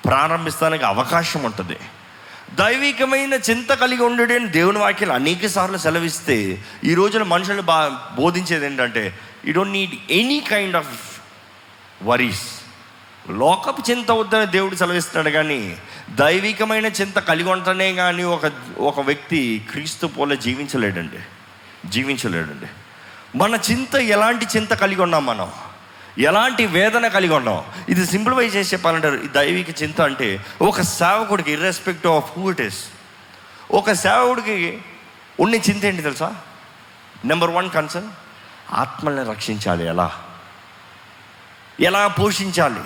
ప్రారంభిస్తానికి అవకాశం ఉంటుంది. దైవికమైన చింత కలిగి ఉండడు దేవుని వాక్యాలు అనేక సార్లు సెలవిస్తే ఈ రోజున మనుషులు బా బోధించేది ఏంటంటే you don't need any kind of worries లోకపు చింత వద్దని దేవుడు సెలవిస్తున్నాడు కానీ దైవికమైన చింత కలిగి ఉంటనే కానీ ఒక ఒక వ్యక్తి క్రీస్తు పోలే జీవించలేడండి. జీవించలేడండి. మన చింత ఎలాంటి చింత కలిగి ఉన్నాం మనం? ఎలాంటి వేదన కలిగి ఉన్నాం? ఇది సింప్లిఫై చేసి చెప్పాలంటారు ఈ దైవిక చింత అంటే ఒక సేవకుడికి irrespective of who it is ఒక సేవకుడికి ఉన్న చింత ఏంటి తెలుసా? నెంబర్ వన్ కన్సర్న్ ఆత్మల్ని రక్షించాలి. ఎలా? ఎలా పోషించాలి?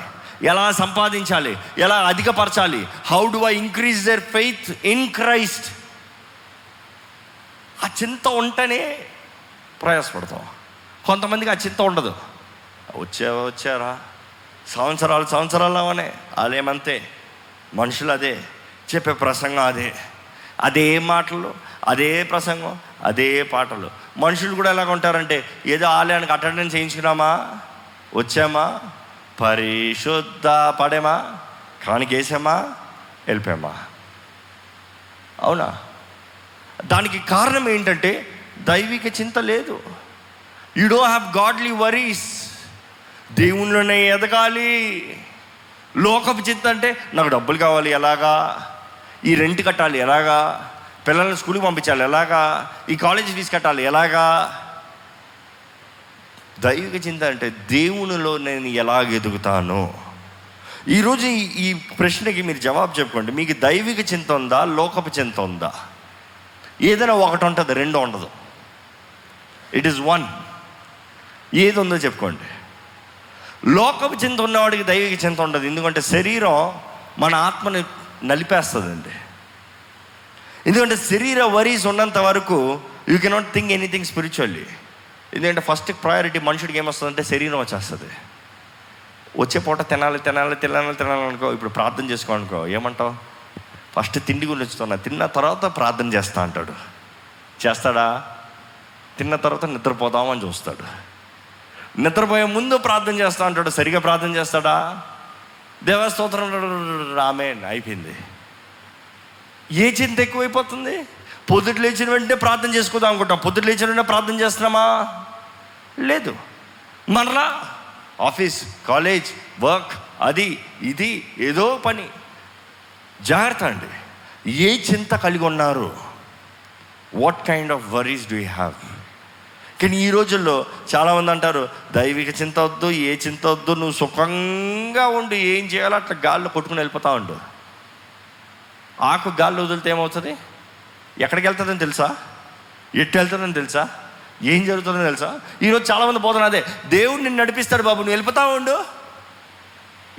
ఎలా సంపాదించాలి? ఎలా అధికపరచాలి? How do I increase their faith in Christ ఆ చింత ఉంటేనే ప్రయాసపడతాం. కొంతమందికి ఆ చింత ఉండదు. వచ్చావా వచ్చారా? సంవత్సరాలు సంవత్సరాలు అవనే అదేమంతే? మనుషులు అదే. చెప్పే ప్రసంగం అదే. అదే మాటలు అదే ప్రసంగం అదే పాటలు. మనుషులు కూడా ఎలాగ ఉంటారంటే ఏదో ఆలయానికి అటెండెన్స్ చేయించుకున్నామా? వచ్చామా? పరిశుద్ధ పడేమా? కానికి వేసామా? వెళ్ళిపోయామా? అవునా? దానికి కారణం ఏంటంటే దైవిక చింత లేదు. You do have godly worries దేవుళ్ళనే ఎదగాలి. లోకపు చింత అంటే నాకు డబ్బులు కావాలి ఎలాగా? ఈ రెంట్ కట్టాలి ఎలాగా? పిల్లల్ని స్కూల్కి పంపించాలి ఎలాగా? ఈ కాలేజ్ ఫీజు కట్టాలి ఎలాగా? దైవిక చింత అంటే దేవునిలో నేను ఎలాగ ఎదుగుతాను? ఈరోజు ఈ- ప్రశ్నకి మీరు జవాబు చెప్పుకోండి. మీకు దైవిక చింత ఉందా? లోకపు చింత ఉందా? ఏదైనా ఒకటి ఉంటుంది రెండు ఉండదు. ఇట్ ఈస్ వన్ ఏది ఉందో చెప్పుకోండి. లోకపు చింత ఉన్నవాడికి దైవిక చింత ఉండదు. ఎందుకంటే శరీరం మన ఆత్మని నలిపేస్తుందండి. ఎందుకంటే శరీర వరీస్ ఉన్నంత వరకు you cannot think anything spiritually ఎందుకంటే ఫస్ట్ ప్రయారిటీ మనుషుడికి ఏమొస్తుందంటే శరీరం వచ్చేస్తుంది. వచ్చే పూట తినాలి తినాలి తినాలి తినాలనుకో ఇప్పుడు ప్రార్థన చేసుకోనుకో ఏమంటావు? ఫస్ట్ తిండి గురించి వస్తున్నా తిన్న తర్వాత ప్రార్థన చేస్తా అంటాడు. చేస్తాడా? తిన్న తర్వాత నిద్రపోదామని చూస్తాడు. నిద్రపోయే ముందు ప్రార్థన చేస్తా అంటాడు సరిగా ప్రార్థన చేస్తాడా? దేవస్తోత్రం రామే అయిపోయింది. ఏ చింత ఎక్కువైపోతుంది? పొద్దుట లేచిన వెంటనే ప్రార్థన చేసుకుందాం అనుకుంటాం పొద్దుట లేచిన వెంటనే ప్రార్థన చేస్తున్నామా? లేదు. మరలా ఆఫీస్ కాలేజ్ వర్క్ అది ఇది ఏదో పని. జాగ్రత్త అండి. ఏ చింత కలిగి ఉన్నారు? What kind of worries do have కానీ ఈ రోజుల్లో చాలామంది అంటారు దైవిక చింత వద్దు ఏ చింత వద్దు నువ్వు సుఖంగా ఉండు ఏం చేయాలో అట్లా గాల్లో కొట్టుకుని వెళ్ళిపోతా ఉండు. ఆకు గాల్లో వదిలితే ఏమవుతుంది? ఎక్కడికి వెళ్తుందని తెలుసా? ఎట్టు వెళ్తుందని తెలుసా? ఏం జరుగుతుందో తెలుసా? ఈరోజు చాలామంది పోతున్నా అదే దేవుడు నిన్ను నడిపిస్తాడు బాబు నువ్వు వెళ్ళిపోతా ఉండు.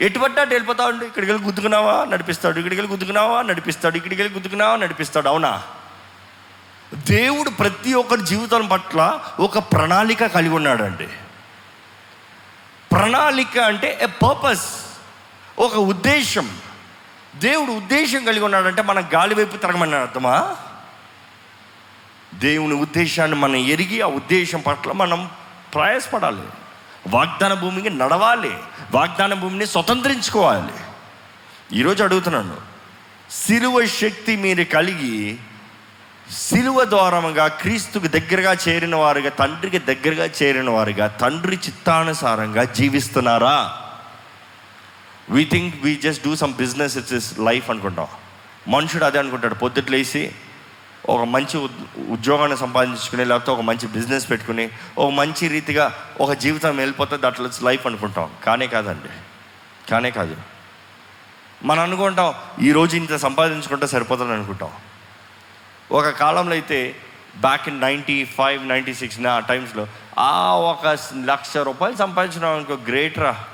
ఎటు పట్టా అటు వెళ్ళిపోతా ఉండు ఇక్కడికి వెళ్ళి గుద్దుకున్నావా? నడిపిస్తాడు ఇక్కడికి వెళ్ళి గుద్దుకున్నావా? నడిపిస్తాడు ఇక్కడికి వెళ్ళి గుద్దుకున్నావా? నడిపిస్తాడు. అవునా? దేవుడు ప్రతి ఒక్కరి జీవితం పట్ల ఒక ప్రణాళిక కలిగి ఉన్నాడండి. ప్రణాళిక అంటే ఏ పర్పస్ ఒక ఉద్దేశం. దేవుడు ఉద్దేశం కలిగి ఉన్నాడంటే మన గాలి వైపు తిరగమని అర్థమా? దేవుని ఉద్దేశాన్ని మనం ఎరిగి ఆ ఉద్దేశం పట్ల మనం ప్రయాసపడాలి. వాగ్దాన భూమికి నడవాలి. వాగ్దాన భూమిని స్వతంత్రించుకోవాలి. ఈరోజు అడుగుతున్నాను సిలువ శక్తి మీరు కలిగి సిలువ ద్వారముగా క్రీస్తుకు దగ్గరగా చేరిన వారుగా తండ్రికి దగ్గరగా చేరిన వారుగా తండ్రి చిత్తానుసారంగా జీవిస్తున్నారా? We think we just do some business it's is life అనుకుంటాం. మనుషుడు అదే అనుకుంటాడు పొద్దుట్లేసి ఒక మంచి ఉద్- ఉద్యోగాన్ని సంపాదించుకుని లేకపోతే ఒక మంచి బిజినెస్ పెట్టుకుని ఒక మంచి రీతిగా ఒక జీవితం వెళ్ళిపోతుంది అట్లా లైఫ్ అనుకుంటాం. కానే కాదండి. కానే కాదు. మనం అనుకుంటాం ఈరోజు ఇంత సంపాదించుకుంటే సరిపోతుంది అనుకుంటాం. ఒక కాలంలో అయితే back in ninety five ninety six ఆ టైమ్స్లో ఆ ఒక లక్ష రూపాయలు సంపాదించడం అనుకో గ్రేటరా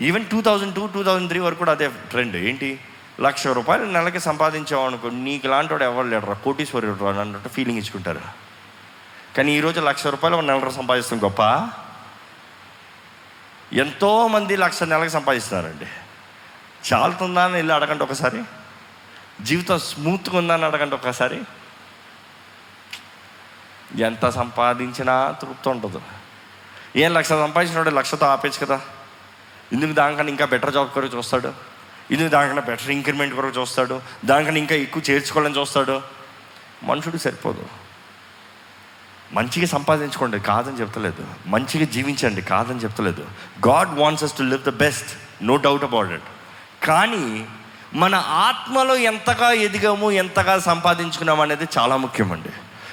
even two thousand two two thousand three వరకు కూడా అదే ట్రెండ్ ఏంటి? లక్ష రూపాయలు నెలకి సంపాదించావు అనుకో నీకు లాంటి వాడు ఎవరు లేడరా? కోటీశ్వరుడు రా అన్నట్టు ఫీలింగ్ ఇచ్చుకుంటారు. కానీ ఈరోజు లక్ష రూపాయలు ఒక నెల సంపాదిస్తాం గొప్ప? ఎంతోమంది లక్ష నెలకు సంపాదిస్తున్నారండి. చాలుతుందా అని వెళ్ళి అడగండి ఒకసారి. జీవితం స్మూత్గా ఉందని అడగండి ఒకసారి. ఎంత సంపాదించినా తృప్తి ఉండదు. ఏం లక్ష సంపాదించినాడు లక్షతో ఆపేచ్చు కదా. ఎందుకు దానికన్నా ఇంకా బెటర్ జాబ్ కొరకు చూస్తాడు. ఎందుకు దానికన్నా బెటర్ ఇంక్రిమెంట్ కొరకు చూస్తాడు. దానికన్నా ఇంకా ఎక్కువ చేర్చుకోవాలని చూస్తాడు. మనుషుడు సరిపోదు. మంచిగా సంపాదించుకోండి కాదని చెప్తలేదు. మంచిగా జీవించండి కాదని చెప్తలేదు. God wants us to live the best no doubt about it కానీ మన ఆత్మలో ఎంతగా ఎదిగాము ఎంతగా సంపాదించుకున్నాము అనేది చాలా ముఖ్యమండి.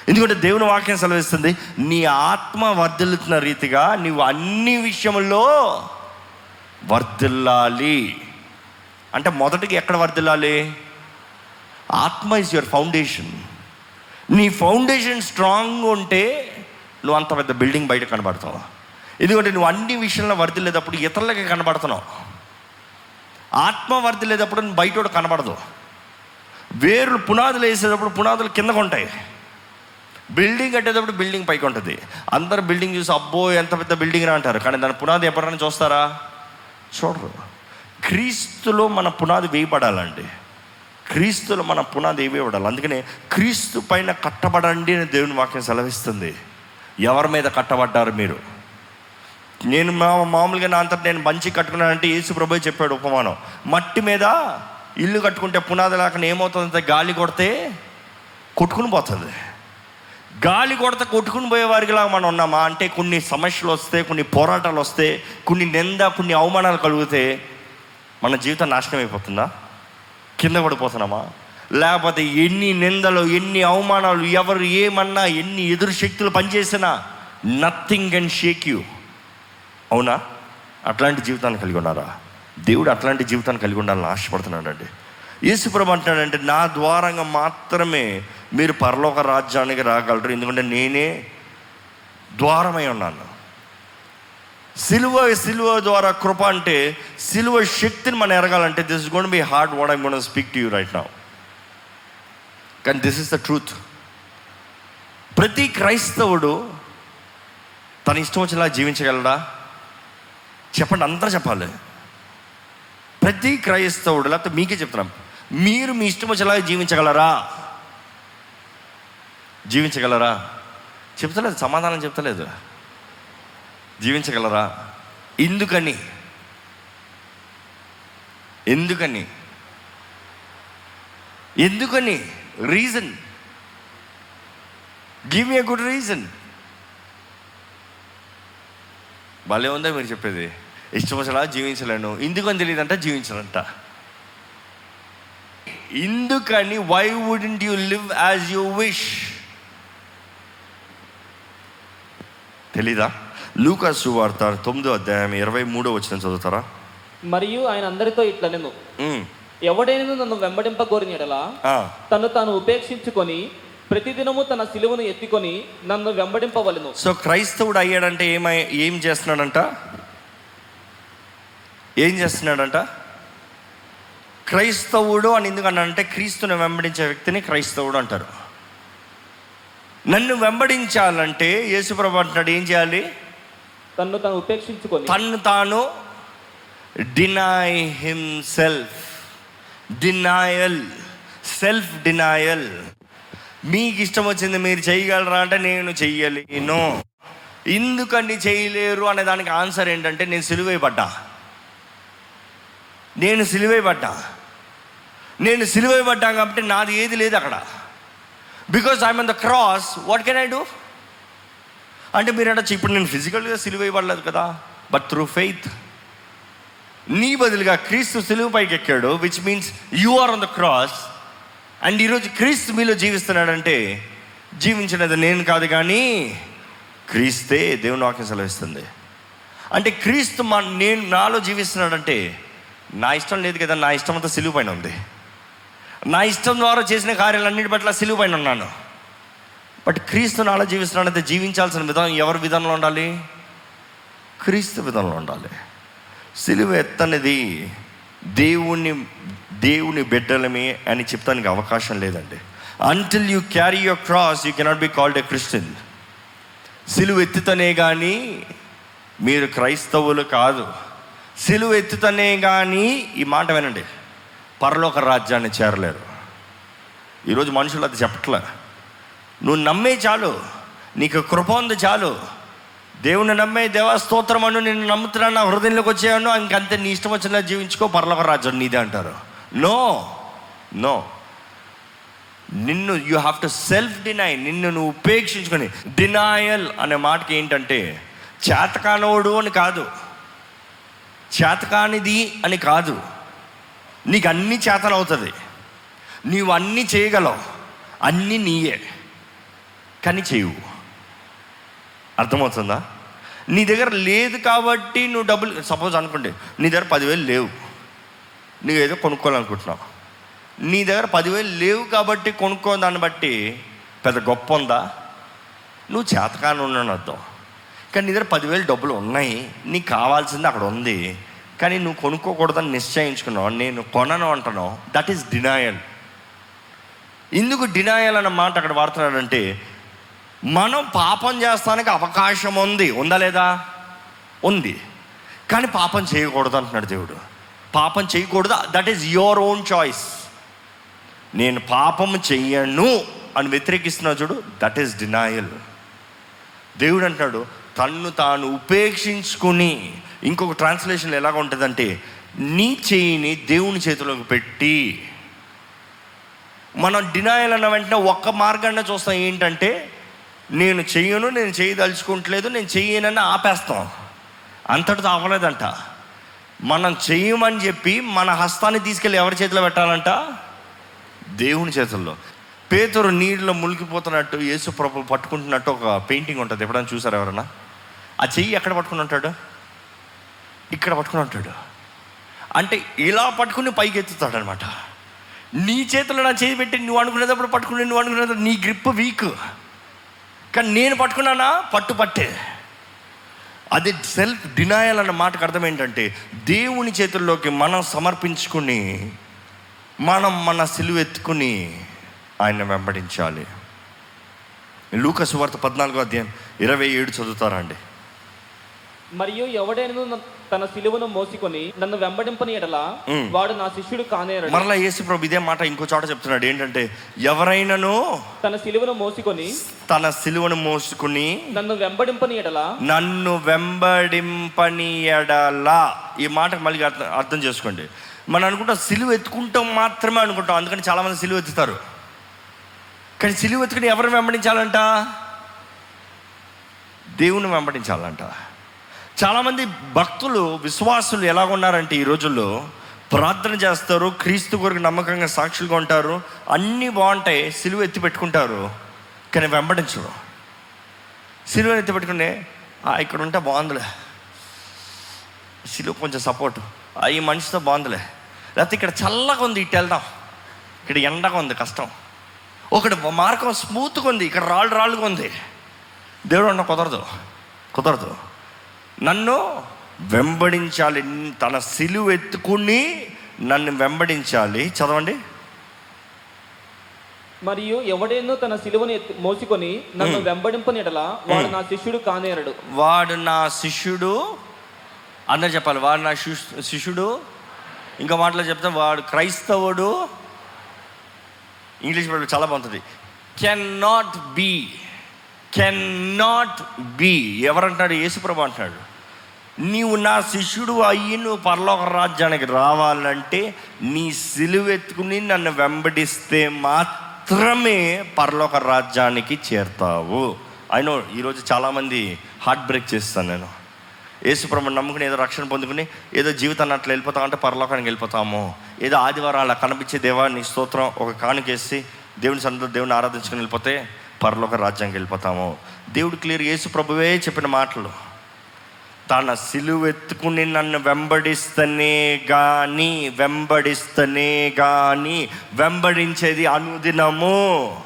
ఎందుకంటే దేవుని వాక్యం సెలవిస్తుంది నీ ఆత్మ వర్ధిల్లుతున్న రీతిగా నీవు అన్ని విషయంలో వర్ధిల్లాలి. అంటే మొదటికి ఎక్కడ వర్ధిల్లాలి? ఆత్మ ఇస్ యువర్ ఫౌండేషన్ నీ ఫౌండేషన్ స్ట్రాంగ్ ఉంటే నువ్వు అంత పెద్ద బిల్డింగ్ బయట కనబడతావు. ఎందుకంటే నువ్వు అన్ని విషయంలో వర్ధిల్లేటప్పుడు ఇతరులకి కనబడుతున్నావు. ఆత్మ లేదప్పుడు బయట కూడా కనబడదు. వేర్లు పునాదులు వేసేటప్పుడు పునాదులు కిందకు ఉంటాయి. బిల్డింగ్ కట్టేటప్పుడు బిల్డింగ్ పైకి ఉంటుంది. అందరు బిల్డింగ్ చూసి అబ్బో ఎంత పెద్ద బిల్డింగ్ రా అంటారు. కానీ దాని పునాది ఎప్పుడైనా చూస్తారా? చూడరు. క్రీస్తులో మన పునాది వేయబడాలండి. క్రీస్తులో మన పునాది వేయబడాలి అందుకనే క్రీస్తు పైన కట్టబడండి అని దేవుని వాక్యం సెలవిస్తుంది. ఎవరి మీద కట్టబడ్డారు మీరు? నేను మా మామూలుగా నా అంతటి నేను మంచి కట్టుకున్నానంటే యేసు ప్రభు చెప్పాడు ఉపమానం. మట్టి మీద ఇల్లు కట్టుకుంటే పునాది లేకుండా ఏమవుతుందంటే గాలి కొడితే కొట్టుకుని పోతుంది. గాలి కొడత కొట్టుకుని పోయేవారికిలా మనం ఉన్నామా? అంటే కొన్ని సమస్యలు వస్తే కొన్ని పోరాటాలు వస్తే కొన్ని నింద కొన్ని అవమానాలు కలిగితే మన జీవితం నాశనం అయిపోతుందా? కింద పడిపోతున్నామా? లేకపోతే ఎన్ని నిందలు ఎన్ని అవమానాలు ఎవరు ఏమన్నా ఎన్ని ఎదురు శక్తులు పనిచేసినా నథింగ్ అండ్ షేక్ యూ అవునా? అట్లాంటి జీవితాన్ని కలిగి ఉన్నారా? దేవుడు అట్లాంటి జీవితాన్ని కలిగి ఉండాలని ఆశపడుతున్నాడండి యేసుప్రభు అంటున్నాడంటే నా ద్వారంగా మాత్రమే మీరు పరలోక రాజ్యానికి రాగలరు. ఎందుకంటే నేనే ద్వారమై ఉన్నాను. సిలువ సిలువ ద్వారా కృప అంటే సిలువ శక్తిని మనం ఎరగాలంటే this is gonna be hard what I'm gonna speak to you right now కానీ దిస్ ఇస్ ద ట్రూత్ ప్రతి క్రైస్తవుడు తన ఇష్టం వచ్చేలా జీవించగలడా? చెప్పండి అందరూ చెప్పాలి. ప్రతి క్రైస్తవుడు లేకపోతే మీకే చెప్తున్నాం. మీరు మీ ఇష్టం వచ్చేలాగా జీవించగలరా? జీవించగలరా? చెప్తలేదు సమాధానం చెప్తలేదు. జీవించగలరా? ఎందుకని? ఎందుకని? ఎందుకని? Reason. Give me good reason. భలే ఉందా మీరు చెప్పేది? ఇష్టం వచ్చేలా జీవించలేను. ఎందుకని తెలియదంట? జీవించడంట ఎందుకని? Why wouldn't you live as you wish తెలీదా? లూకాస్ సువార్త తొమ్మిదో అధ్యాయం ఇరవై మూడో వచ్చిన చదువుతారా? మరియు ఆయన అందరితో ఇట్లా నేను ఎవడైనా నన్ను వెంబడింప కోరినడలా ఆ, తను తాను ఉపేక్షించుకొని ప్రతిదినము తన సిలువను ఎత్తుకొని నన్ను వెంబడింపవలను. సో క్రైస్తవుడు అయ్యాడంటే ఏమై ఏం చేస్తున్నాడంట? ఏం చేస్తున్నాడంట? క్రైస్తవుడు అని ఎందుకన్నాడంటే క్రీస్తుని వెంబడించే వ్యక్తిని క్రైస్తవుడు అంటారు. నన్ను వెంబడించాలంటే యేసుప్రభు అంటున్నాడు ఏం చేయాలి? తన్ను తను ఉపేక్షించుకొని. తన్ను తాను deny himself denial self denial మీకు ఇష్టం వచ్చింది మీరు చేయగలరా అంటే నేను చెయ్యలేను. ఎందుకని చేయలేరు అనే దానికి ఆన్సర్ ఏంటంటే నేను సిలువైపడ్డా. నేను సిలువైపడ్డా నేను సిలువైపడ్డా కాబట్టి నాది ఏది లేదు అక్కడ. Because I'm on the cross what can I do అంటే మీరు అంటే ఇప్పుడు నేను ఫిజికల్గా సిలువ ఇవ్వలేదు కదా బట్ త్రూ ఫెయిత్ నీ బదులుగా క్రీస్తు సిలువ పైకి ఎక్కాడు which means you are on the cross and ఈరోజు క్రీస్తు మీలో జీవిస్తున్నాడంటే జీవించినది నేను కాదు కానీ క్రీస్తే దేవుని వాక్యం సెలవిస్తుంది. అంటే క్రీస్తు మా నేను నాలో జీవిస్తున్నాడంటే నా ఇష్టం లేదు కదా నా ఇష్టం అంతా సిలువ పైన ఉంది. నా ఇష్టం ద్వారా చేసిన కార్యాలన్నిటి పట్ల సిలువు పైన ఉన్నాను. బట్ క్రీస్తు నాలో జీవిస్తున్నాడంటే జీవించాల్సిన విధానం ఎవరి విధానంలో ఉండాలి? క్రీస్తు విధానంలో ఉండాలి. సిలువ ఎత్తనేది దేవుని దేవుని బిడ్డలమే అని చెప్తానికి అవకాశం లేదండి. Until you carry your cross you cannot be called a Christian సిలువ ఎత్తుతనే కానీ మీరు క్రైస్తవులు కాదు. సిలువ ఎత్తుతనే కానీ ఈ మాట వినండి. పరలోక రాజ్యాన్ని చేరలేరు. ఈరోజు మనుషులు అది చెప్పట్లే. నువ్వు నమ్మే చాలు. నీకు కృప ఉంది చాలు. దేవుని నమ్మే దేవస్తోత్రం అను నేను నమ్ముతున్నాను నా హృదయంలోకి వచ్చాను ఇంకంతే నీ ఇష్టం వచ్చిన జీవించుకో పర్లోక రాజ్యం నీదే అంటారు. No no. నిన్ను you have to self deny నిన్ను నువ్వు ఉపేక్షించుకొని డినాయల్ అనే మాటకి ఏంటంటే చేతకానోడు అని కాదు. చేతకానిది అని కాదు. నీకు అన్ని చేతనవుతుంది నీవు అన్నీ చేయగలవు. అన్నీ నీయే. కానీ చేయవు. అర్థమవుతుందా? నీ దగ్గర లేదు కాబట్టి నువ్వు డబ్బులు సపోజ్ అనుకోండి నీ దగ్గర పదివేలు లేవు. నువ్వు ఏదో కొనుక్కోవాలనుకుంటున్నావు. నీ దగ్గర పదివేలు లేవు కాబట్టి కొనుక్కో దాన్ని బట్టి పెద్ద గొప్ప ఉందా? నువ్వు చేతకాని ఉన్నాను అర్థం కానీ నీ దగ్గర పదివేలు డబ్బులు ఉన్నాయి నీకు కావాల్సింది అక్కడ ఉంది. కానీ నువ్వు కొనుక్కోకూడదని నిశ్చయించుకున్నావు నేను కొనను అంటున్నావు. దట్ ఈస్ డినాయల్ ఎందుకు డినాయల్ అన్న మాట అక్కడ వాడుతున్నాడంటే మనం పాపం చేస్తానికి అవకాశం ఉంది. ఉందా లేదా? ఉంది. కానీ పాపం చేయకూడదు అంటున్నాడు దేవుడు. పాపం చేయకూడదు that is your own choice నేను పాపం చెయ్యను అని వ్యతిరేకిస్తున్నా చూడు దట్ ఈస్ డినాయల్ దేవుడు అంటాడు తన్ను తాను ఉపేక్షించుకుని ఇంకొక ట్రాన్స్లేషన్ ఎలాగ ఉంటుందంటే నీ చేయిని దేవుని చేతిలోకి పెట్టి మనం డినాయల్ అన్న వెంటనే ఒక్క మార్గాన్ని చూస్తాం. ఏంటంటే నేను చెయ్యను నేను చేయదలుచుకోవట్లేదు నేను చెయ్యనని ఆపేస్తాం. అంతటితో అవ్వలేదంట. మనం చెయ్యమని చెప్పి మన హస్తాన్ని తీసుకెళ్ళి ఎవరి చేతిలో పెట్టాలంట? దేవుని చేతుల్లో. పేతురు నీళ్ళలో మునిగిపోతున్నట్టు యేసు ప్రభు పట్టుకుంటున్నట్టు ఒక పెయింటింగ్ ఉంటుంది. ఎప్పుడైనా చూసారు ఎవరన్నా? ఆ చెయ్యి ఎక్కడ పట్టుకుని ఉంటాడు? ఇక్కడ పట్టుకుని ఉంటాడు. అంటే ఇలా పట్టుకుని పైకి ఎత్తుతాడు అనమాట నీ చేతిలో నా చేయి పెట్టి నువ్వు అనుకునేటప్పుడు పట్టుకుని నువ్వు అనుకునేటప్పుడు నీ గ్రిప్ వీక్. కానీ నేను పట్టుకున్నానా? పట్టు పట్టే. అది సెల్ఫ్ డినాయల్ అన్న మాటకు అర్థం ఏంటంటే దేవుని చేతుల్లోకి మనం సమర్పించుకుని మనం మన సిలువెత్తుకుని ఆయన వెంబడించాలి. లూకస్ వార్త పద్నాలుగో అధ్యాయం ఇరవై ఏడు చదువుతారండి మరియు ఎవడైనా తన సిలువను మోసుకొని నన్ను వెంబడింపని ఎడల. వాడు నా శిష్యుడు కానేరడు మరలా యేసు ప్రభు ఇదే మాట ఇంకో చోట చెప్తున్నాడు. ఏంటంటే ఎవరైనాను తన సిలువను మోసుకొని తన సిలువను మోసుకుని నన్ను వెంబడింపని ఎడల నన్ను వెంబడింపని ఎడలా. ఈ మాట మళ్ళీ అర్థం అర్థం చేసుకోండి. మనం అనుకుంటాం సిలువ ఎత్తుకుంటాం మాత్రమే అనుకుంటాం. అందుకని చాలామంది సిలువ ఎత్తుతారు. కానీ సిలువ ఎత్తుకుని ఎవరిని వెంబడించాలంట? దేవుని వెంబడించాలంట. చాలామంది భక్తులు విశ్వాసులు ఎలాగున్నారంటే ఈ రోజుల్లో ప్రార్థన చేస్తారు క్రీస్తు కొరకు నమ్మకంగా సాక్షులుగా ఉంటారు అన్నీ బాగుంటాయి సిలువ ఎత్తి పెట్టుకుంటారు కానీ వెంబడించరు. సిలువ ఎత్తి పెట్టుకునే ఇక్కడ ఉంటే బాగుందిలే. సిలువ కొంచెం సపోర్ట్. ఈ మనిషితో బాగుందిలే. లేకపోతే ఇక్కడ చల్లగా ఉంది ఇటు వెళ్దాం. ఇక్కడ ఎండగా ఉంది కష్టం. ఒకటి మార్గం స్మూత్గా ఉంది ఇక్కడ రాళ్ళు రాళ్ళుగా ఉంది. దేవుడు అన్న కుదరదు కుదరదు. నన్ను వెంబడించాలి. తన సిలువ ఎత్తుకుని నన్ను వెంబడించాలి. చదవండి. మరియు ఎవడేనో తన సిలువను మోసుకొని నన్ను వెంబడింపనిడల వాడు నా శిష్యుడు కానేరడు. వాడు నా శిష్యుడు అందరు చెప్పాలి. వాడు నా శిష్- శిష్యుడు. ఇంకా మాటలో చెప్తే. వాడు క్రైస్తవుడు. ఇంగ్లీష్ మీడియం చాలా బాగుంటుంది. Can not be can not be ఎవరంటాడు? యేసుప్రభు అంటున్నాడు. నీవు నా శిష్యుడు అయ్యి నువ్వు పరలోక రాజ్యానికి రావాలంటే నీ సిలువెత్తుకుని నన్ను వెంబడిస్తే మాత్రమే పరలోక రాజ్యానికి చేరుతావు. అయినో ఈరోజు చాలామంది హార్ట్ బ్రేక్ చేస్తాను నేను. యేసుప్రభు నమ్ముకుని ఏదో రక్షణ పొందుకుని ఏదో జీవితాన్ని అట్లా వెళ్ళిపోతాం అంటే పరలోకానికి వెళ్ళిపోతాము. ఏదో ఆదివారం అలా కనిపించే దేవా నీ స్తోత్రం ఒక కానుకేసి దేవుని సన్నిధిలో దేవుని ఆరాధించుకుని వెళ్ళిపోతే పరలోక రాజ్యానికి వెళ్ళిపోతాము. దేవుడు క్లియర్ యేసు ప్రభువే చెప్పిన మాటలు. తన సిలువెత్తుకుని నన్ను వెంబడిస్తనే గాని వెంబడిస్తనే గాని వెంబడించేది అనుదినము.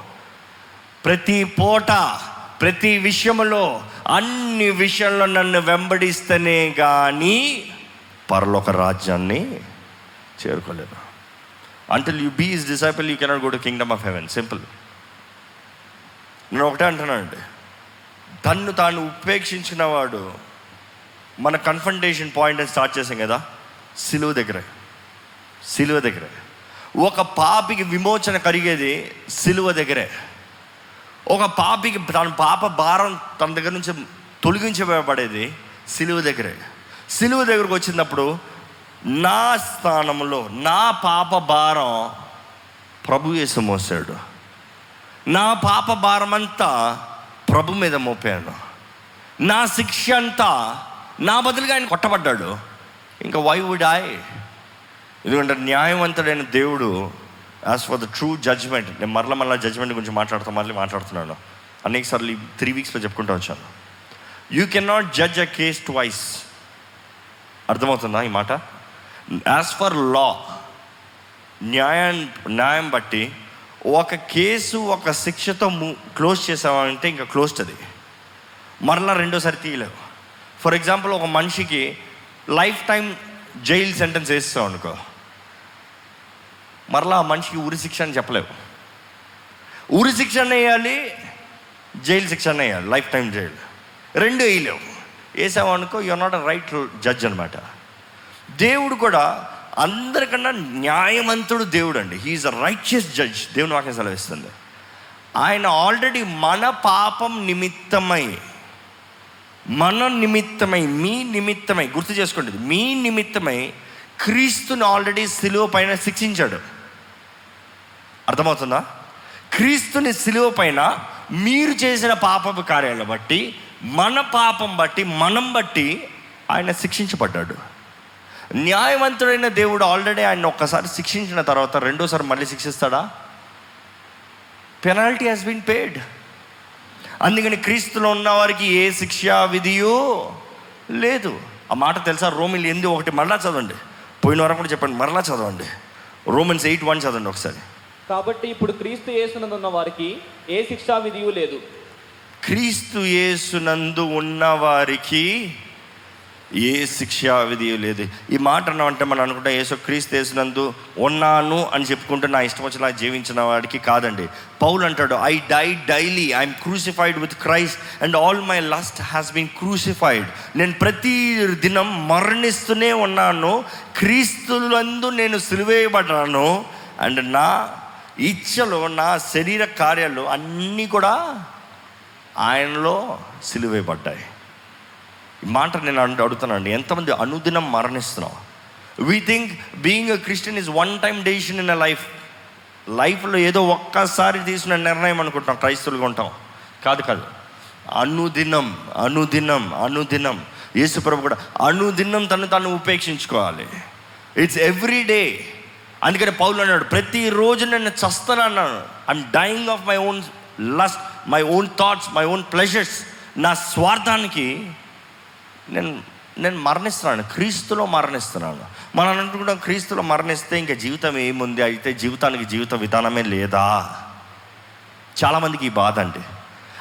ప్రతి పూట ప్రతి విషయంలో అన్ని విషయంలో నన్ను వెంబడిస్తేనే కానీ పరలోక రాజ్యాన్ని చేరుకోలేదు. Until you be is disciple you cannot go to kingdom of heaven simple నేను ఒకటే అంటున్నానండి. తన్ను తాను ఉపేక్షించిన వాడు మన కన్ఫంటేషన్ పాయింట్ అని స్టార్ట్ చేసాం కదా సిలువ దగ్గరే. సిలువ దగ్గరే. ఒక పాపికి విమోచన కలిగేది సిలువ దగ్గరే. ఒక పాపికి తన పాప భారం తన దగ్గర నుంచి తొలగించబడేది సిలువ దగ్గరే. సిలువ దగ్గరకు వచ్చినప్పుడు నా స్థానంలో నా పాప భారం ప్రభు వేసి మోసాడు. నా పాప భారం అంతా ప్రభు మీద మోపాను. నా శిక్ష అంతా నా బదులుగా ఆయన కొట్టబడ్డాడు. ఇంకా వై వుడ్ ఐ ఎందుకంటే న్యాయవంతుడైన దేవుడు as for the true judgement నేను మరల మరలా జడ్జ్మెంట్ గురించి మాట్లాడుతూ మళ్ళీ మాట్లాడుతున్నాను. అనేకసార్లు త్రీ వీక్స్లో చెప్పుకుంటూ వచ్చాను. You can not judge a case twice అర్థమవుతుందా ఈ మాట? యాజ్ ఫర్ లా న్యాయం న్యాయం బట్టి ఒక కేసు ఒక శిక్షతో క్లోజ్ చేసామంటే ఇంకా క్లోజ్డ్ అది. మరలా రెండోసారి తీయలేవు. ఫర్ ఎగ్జాంపుల్ ఒక మనిషికి లైఫ్ టైం జైలు సెంటెన్స్ వేస్తాం అనుకో. మరలా ఆ మనిషికి ఉరి శిక్ష అని చెప్పలేవు. ఉరి శిక్ష వేయాలి జైలు శిక్ష వేయాలి లైఫ్ టైం జైలు. రెండు వేయలేవు. వేసావు అనుకో నాట్ అ రైట్ జడ్జ్ అనమాట దేవుడు కూడా అందరికన్నా న్యాయవంతుడు దేవుడు అండి హీఈస్ అ రైచియస్ జడ్జ్ దేవుని వాక్యం సెలవిస్తుంది. ఆయన ఆల్రెడీ మన పాపం నిమిత్తమై మన నిమిత్తమై మీ నిమిత్తమై గుర్తు చేసుకోండి మీ నిమిత్తమై క్రీస్తుని ఆల్రెడీ సిలువ పైన శిక్షించాడు. అర్థమవుతుందా? క్రీస్తుని సిలువ పైన మీరు చేసిన పాపపు కార్యాలను బట్టి మన పాపం బట్టి మనం బట్టి ఆయన శిక్షించబడ్డాడు. న్యాయవంతుడైన దేవుడు ఆల్రెడీ ఆయన ఒక్కసారి శిక్షించిన తర్వాత రెండోసారి మళ్ళీ శిక్షిస్తాడా? పెనాల్టీ హాస్ బీన్ పేడ్ అందుకని క్రీస్తులో ఉన్న వారికి ఏ శిక్ష విధియో లేదు. ఆ మాట తెలుసా? రోమిల్ ఎందు ఒకటి మరలా చదవండి. పోయిన వారం కూడా చెప్పండి మరలా చదవండి. రోమన్స్ ఎయిట్ వన్ చదవండి ఒకసారి. కాబట్టి ఇప్పుడు క్రీస్తు యేసునందున్న వారికి ఏ శిక్షా విధియు లేదు. క్రీస్తు యేసునందు ఉన్న వారికి ఏ శిక్షా విధి లేదు. ఈ మాట అంటే మనం అనుకుంటాం యేసు క్రీస్తు వేసినందు ఉన్నాను అని చెప్పుకుంటూ నా ఇష్టం వచ్చిన జీవించిన వాడికి కాదండి. పౌల్ అంటాడు I die daily I'm crucified with Christ and all my lust has been crucified. నేను ప్రతి దినం మరణిస్తూనే ఉన్నాను క్రీస్తులందు నేను సిలువేయబడ్డాను అండ్ నా ఇచ్చలు నా శరీర కార్యాలు అన్నీ కూడా ఆయనలో సిలువేయబడ్డాయి. ఈ మాట నేను అడు- అడుగుతున్నాను ఎంతమంది అనుదినం మరణిస్తున్నాం we think being a Christian is one time decision in a life లైఫ్లో ఏదో ఒక్కసారి తీసుకున్న నిర్ణయం అనుకుంటాం క్రైస్తవులుగా ఉంటాం. కాదు కాదు. అనుదినం అనుదినం అనుదినం. యేసుప్రభు కూడా అనుదినం తను తను ఉపేక్షించుకోవాలి. ఇట్స్ ఎవ్రీ డే అందుకని పౌలు అన్నాడు ప్రతిరోజు నేను చస్తాను అన్నాను I'm dying of my own lust my own thoughts my own pleasures నా స్వార్థానికి నేను నేను మరణిస్తున్నాను. క్రీస్తులో మరణిస్తున్నాను. మనం అనుకుంటాం క్రీస్తులో మరణిస్తే ఇంకా జీవితం ఏముంది? అయితే జీవితానికి జీవిత విధానమే లేదా? చాలామందికి ఈ బాధ అండి.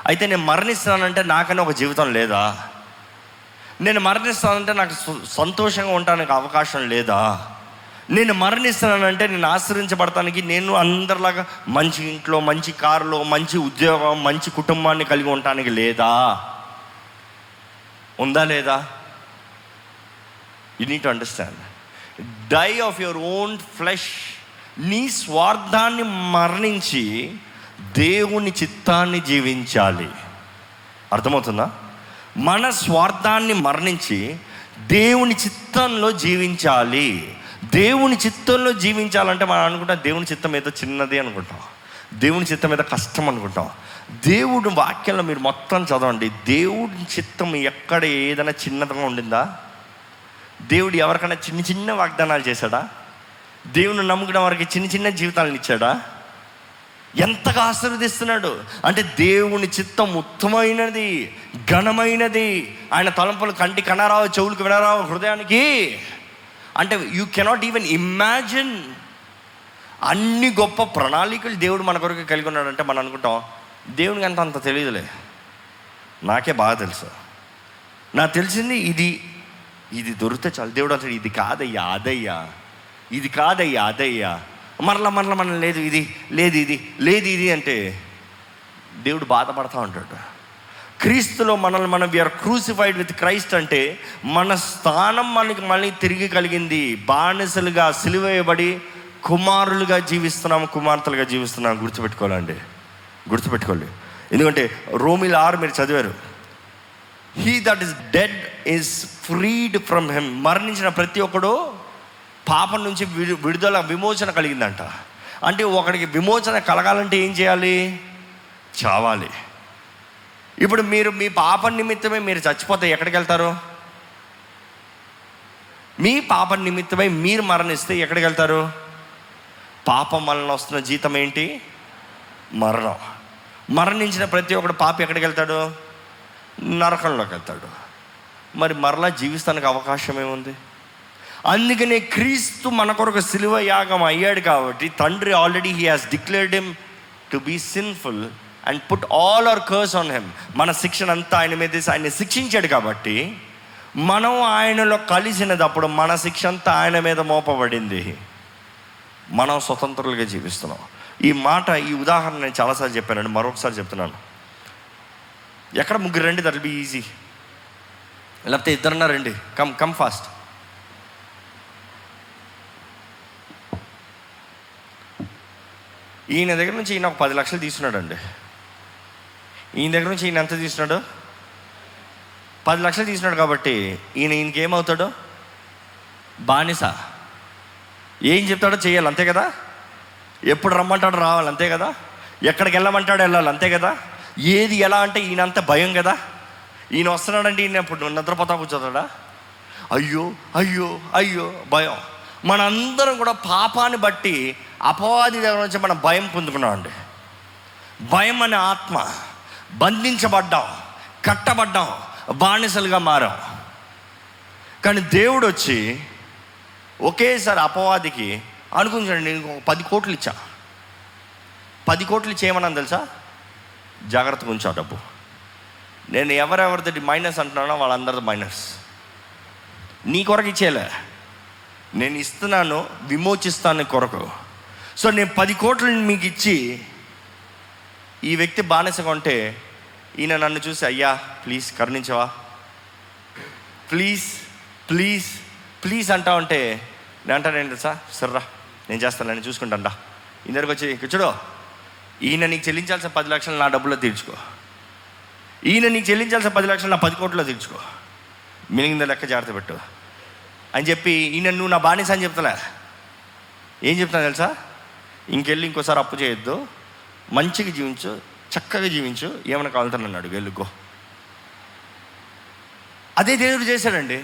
అయితే నేను మరణిస్తున్నానంటే నాకనే ఒక జీవితం లేదా? నేను మరణిస్తానంటే నాకు సు- సంతోషంగా ఉండడానికి అవకాశం లేదా? నేను మరణిస్తున్నానంటే నేను ఆశ్రయించబడటానికి నేను అందరిలాగా మంచి ఇంట్లో మంచి కారులో మంచి ఉద్యోగం మంచి కుటుంబాన్ని కలిగి ఉండటానికి లేదా? ఉందా లేదా? You need understand die of your own flesh నీ స్వార్థాన్ని మరణించి దేవుని చిత్తాన్ని జీవించాలి. అర్థమవుతుందా? మన స్వార్థాన్ని మరణించి దేవుని చిత్తంలో జీవించాలి. దేవుని చిత్తంలో జీవించాలంటే మనం అనుకుంటాం దేవుని చిత్తం ఏదో చిన్నది అనుకుంటాం. దేవుని చిత్తం ఏదో కష్టం అనుకుంటాం. దేవుడు వాక్యంలో మీరు మొత్తం చదవండి. దేవుడి చిత్తం ఎక్కడ ఏదైనా చిన్నదిగా ఉండిందా? దేవుడు ఎవరికైనా చిన్న చిన్న వాగ్దానాలు చేశాడా? దేవుని నమ్ముకున్న వారికి చిన్న చిన్న జీవితాలను ఇచ్చాడా? ఎంతగా ఆశీర్వదిస్తున్నాడు? అంటే దేవుని చిత్తం ఉత్తమైనది ఘనమైనది. ఆయన తలంపులు కంటి కనరావు చెవులకు వినరావు హృదయానికి. అంటే యూ కెనాట్ ఈవెన్ ఇమాజిన్ అన్ని గొప్ప ప్రణాళికలు దేవుడు మన కొరకు కలిగి ఉన్నాడంటే మనం అనుకుంటాం దేవునికి అంత అంత తెలియదులే. నాకే బాగా తెలుసు. నాకు తెలిసింది ఇది ఇది దొరికితే చాలు. దేవుడు అంటాడు ఇది కాదయ్యా అదయ్యా. ఇది కాదయ్యా అదయ్యా. మరలా మరలా మన లేదు ఇది లేదు ఇది లేదు ఇది అంటే దేవుడు బాధపడతా ఉంటాడు. క్రీస్తులో మనల్ని మనం విఆర్ క్రూసిఫైడ్ విత్ క్రైస్ట్ అంటే మన స్థానం మనకి మళ్ళీ తిరిగి కలిగింది. బానిసలుగా సిలువేయబడి కుమారులుగా జీవిస్తున్నాము కుమార్తెలుగా జీవిస్తున్నాము గుర్తుపెట్టుకోవాలండి. గుర్తుపెట్టుకోండి. ఎందుకంటే రోమిల్ ఆరు మీరు చదివారు. He that is dead is freed from him మరణించిన ప్రతి ఒక్కడు పాపం నుంచి విడు విడుదల విమోచన కలిగిందంట. అంటే ఒకడికి విమోచన కలగాలంటే ఏం చేయాలి? చావాలి. ఇప్పుడు మీరు మీ పాపం నిమిత్తమే మీరు చచ్చిపోతే ఎక్కడికి వెళ్తారు? మీ పాపం నిమిత్తమై మీరు మరణిస్తే ఎక్కడికి వెళ్తారు? పాపం వలన వస్తున్న జీతం ఏంటి? మరణం. మరణించిన ప్రతి ఒక్కడు పాప ఎక్కడికి వెళ్తాడు? నరకంలోకి వెళ్తాడు. మరి మరలా జీవిస్తానికి అవకాశం ఏముంది? అందుకనే క్రీస్తు మన కొరకు సిలువ యాగం అయ్యాడు కాబట్టి తండ్రి already he has declared him to be sinful and put all our curse on him. మన శిక్షణ అంతా ఆయన మీద ఆయన ఆయన్ని శిక్షించాడు కాబట్టి మనం ఆయనలో కలిసినప్పుడు మన శిక్ష అంతా ఆయన మీద మోపబడింది. మనం స్వతంత్రులుగా జీవిస్తున్నాం. ఈ మాట ఈ ఉదాహరణ నేను చాలాసార్లు చెప్పానండి మరొకసారి చెప్తున్నాను. ఎక్కడ ముగ్గురు రండి దట్ బి ఈజీ లేకపోతే ఇద్దరున్నా రండి. కమ్ కమ్ ఫాస్ట్ ఈయన దగ్గర నుంచి ఈయన ఒక పది లక్షలు తీసుకున్నాడండి. ఈయన దగ్గర నుంచి ఈయన ఎంత తీసుకున్నాడు? పది లక్షలు తీసుకున్నాడు కాబట్టి ఈయన ఈయనకి ఏమవుతాడు? బానిస. ఏం చెప్తాడో చేయాలి అంతే కదా? ఎప్పుడు రమ్మంటాడో రావాలి అంతే కదా? ఎక్కడికి వెళ్ళమంటాడో వెళ్ళాలి అంతే కదా? ఏది ఎలా అంటే ఈయనంత భయం కదా? ఈయన వస్తున్నాడంటే ఈయన ఇప్పుడు నిద్రపోతా కూర్చోతాడా? అయ్యో అయ్యో అయ్యో భయం. మనందరం కూడా పాపాన్ని బట్టి అపవాది దగ్గర నుంచి మనం భయం పొందుకున్నామండి. భయం అనే ఆత్మ బంధించబడ్డాం కట్టబడ్డాం బానిసలుగా మారాం. కానీ దేవుడు వచ్చి ఒకేసారి అపవాదికి అనుకుంటాడు నేను ఒక పది కోట్లు ఇచ్చా. పది కోట్లు ఇచ్చేయమన్నాను తెలుసా? జాగ్రత్తగా ఉంచా డబ్బు. నేను ఎవరెవరిది మైనస్ అంటున్నానో వాళ్ళందరిది మైనస్. నీ కొరకు ఇచ్చేలే. నేను ఇస్తున్నాను విమోచిస్తాను కొరకు. సో నేను పది కోట్లు మీకు ఇచ్చి ఈ వ్యక్తి బానిసగా ఉంటే ఈయన నన్ను చూసి అయ్యా ప్లీజ్ కరుణించవా? ప్లీజ్ ప్లీజ్ ప్లీజ్ అంటా ఉంటే నేను అంటాను ఏంటి సార్ సర్రా నేను చేస్తాను నేను చూసుకుంటాను ఈ దగ్గరకు వచ్చి కూర్చోడు. ఈయన నీకు చెల్లించాల్సిన పది లక్షలు నా డబ్బులో తీర్చుకో. ఈయన నీకు చెల్లించాల్సిన పది లక్షలు నా పది కోట్లో తీర్చుకో. మిలిగింద లెక్క జాగ్రత్త పెట్టు. అని చెప్పి ఈయన నువ్వు నా బానిస అని చెప్తలే. ఏం చెప్తాను తెలుసా? ఇంకెళ్ళి ఇంకోసారి అప్పు చేయొద్దు. మంచిగా జీవించు చక్కగా జీవించు. ఏమైనా కావాలంటే వెళ్ళుకో అదే దేవుడు చేశాడండి.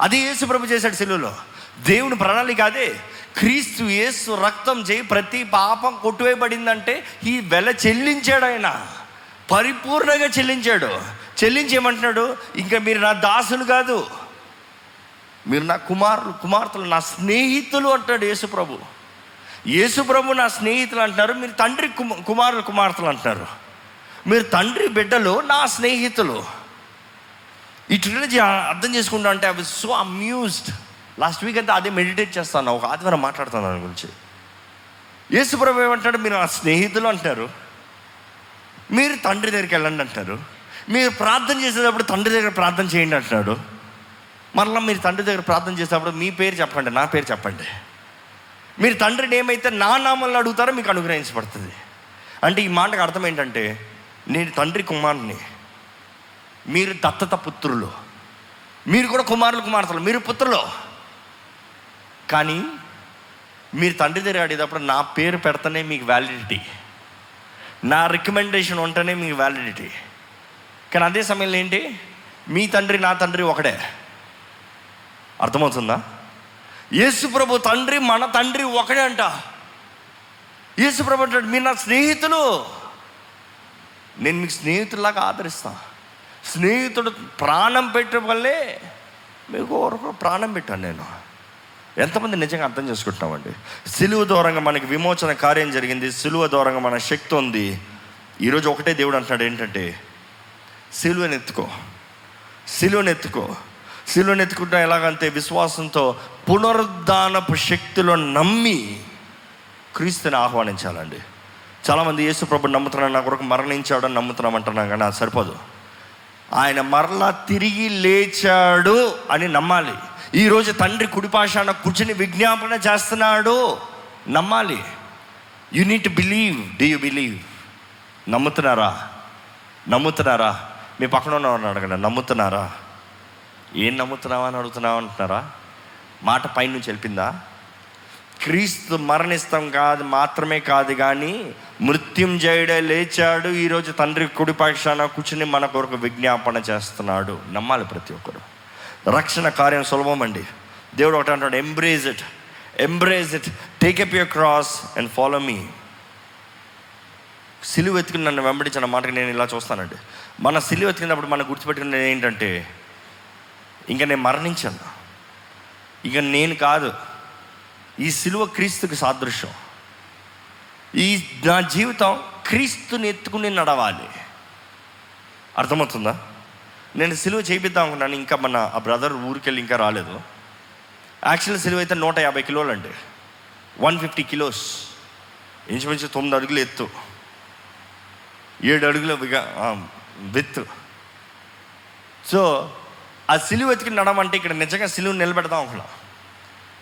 అదే యేసు ప్రభు చేశాడు సెలువులో. దేవుని ప్రణాళిక అదే. క్రీస్తు యేసు రక్తం చేయి ప్రతి పాపం కొట్టువేయబడిందంటే ఈ వెల చెల్లించాడు ఆయన. పరిపూర్ణంగా చెల్లించాడు. చెల్లించేమంటున్నాడు ఇంకా మీరు నా దాసులు కాదు. మీరు నా కుమారులు కుమార్తెలు నా స్నేహితులు అంటాడు యేసు ప్రభు. యేసు ప్రభు నా స్నేహితులు అంటున్నారు. మీరు తండ్రి కుమ కుమారులు కుమార్తెలు అంటున్నారు. మీరు తండ్రి బిడ్డలు నా స్నేహితులు. ఈ ట్రిలజీ అర్థం చేసుకుంటా అంటే I was so amused. Last week అంతా అదే మెడిటేట్ చేస్తాను ఒక ఆదివారం మాట్లాడుతాను దాని గురించి. యేసుప్రభు ఏమంటాడు మీరు నా స్నేహితులు అంటారు మీరు తండ్రి దగ్గరికి వెళ్ళండి అంటారు మీరు ప్రార్థన చేసేటప్పుడు తండ్రి దగ్గర ప్రార్థన చేయండి అంటున్నాడు. మరలా మీరు తండ్రి దగ్గర ప్రార్థన చేసేటప్పుడు మీ పేరు చెప్పండి నా పేరు చెప్పండి. మీరు తండ్రిని ఏమైతే నా నామంలో అడుగుతారో మీకు అనుగ్రహించబడుతుంది. అంటే ఈ మాటకు అర్థం ఏంటంటే నేను తండ్రి కుమారుని మీరు దత్తత పుత్రులు. మీరు కూడా కుమారులు కుమార్తెలు మీరు పుత్రులు. కానీ మీరు తండ్రి దగ్గర అడిగేటప్పుడు నా పేరు పెడితేనే మీకు వ్యాలిడిటీ నా రికమెండేషన్ ఉంటేనే మీకు వ్యాలిడిటీ కానీ అదే సమయంలో ఏంటి? మీ తండ్రి నా తండ్రి ఒకడే. అర్థమవుతుందా? యేసుప్రభు తండ్రి మన తండ్రి ఒకడే అంట. యేసుప్రభు అంటాడు మీరు నా స్నేహితులు. నేను మీకు స్నేహితుల్లాగా ఆదరిస్తాను స్నేహితుడు ప్రాణం పెట్టే వల్లే మీకు ఒకరు ప్రాణం పెట్టాను నేను. ఎంతమంది నిజంగా అర్థం చేసుకుంటున్నామండి? సిలువ దూరంగా మనకి విమోచన కార్యం జరిగింది సిలువ దూరంగా మన శక్తి ఉంది. ఈరోజు ఒకటే దేవుడు అంటున్నాడు ఏంటంటే సిలువని ఎత్తుకో సిలువని ఎత్తుకో. సిలువని ఎత్తుకుంటా ఎలాగంటే విశ్వాసంతో పునరుద్ధానపు శక్తిలో నమ్మి క్రీస్తుని ఆహ్వానించాలండి. చాలామంది యేసు ప్రభు నమ్ముతున్నాను నా కొరకు మరణించాడని నమ్ముతున్నాం అంటున్నాం కానీ అది సరిపోదు. ఆయన మరలా తిరిగి లేచాడు అని నమ్మాలి. ఈరోజు తండ్రి కుడిపాషాన కూర్చుని విజ్ఞాపన చేస్తున్నాడు. నమ్మాలి. You need believe do you believe నమ్ముతున్నారా? నమ్ముతున్నారా? మీ పక్కన ఉన్నవారిని అడగండి. నమ్ముతున్నారా? ఏం నమ్ముతున్నావా అని అడుగుతున్నావా అంటున్నారా? మాట పైనుంచి వెళ్ళిందా? క్రీస్తు మరణిస్తాం కాదు మాత్రమే కాదు కానీ మృత్యుంజయుడే లేచాడు. ఈరోజు తండ్రి కుడిపక్షాన కూర్చుని మన కొరకు విజ్ఞాపన చేస్తున్నాడు. నమ్మాలి ప్రతి ఒక్కరు. రక్షణ కార్యం సులభం అండి. దేవుడు ఒకటి అంటాడు embrace it embrace it take up your cross and follow me సిలువ ఎత్తుకుని నన్ను వెంబడించిన మాటకి నేను ఇలా చూస్తానండి. మన సిలువ ఎత్తుకున్నప్పుడు మనం గుర్తుపెట్టుకున్నది ఏంటంటే ఇంకా నేను మరణించాను. ఇక నేను కాదు. ఈ సిలువ క్రీస్తుకి సాదృశ్యం. ఈ నా జీవితం క్రీస్తుని ఎత్తుకుని నడవాలి. అర్థమవుతుందా? నేను సిలువ చేయిద్దాం అనుకున్నాను. ఇంకా మన ఆ బ్రదర్ ఊరికెళ్ళి ఇంకా రాలేదు. యాక్చువల్ సిలువ అయితే నూట యాభై కిలోలు అండి. One fifty kilos. ఇంచుమించు తొమ్మిది అడుగులు ఎత్తు. ఏడు అడుగుల విగా విత్ సో ఆ సిలువ ఎత్తుకుని నడమంటే ఇక్కడ నిజంగా సిలువ నిలబెడదాం అనుకున్నా.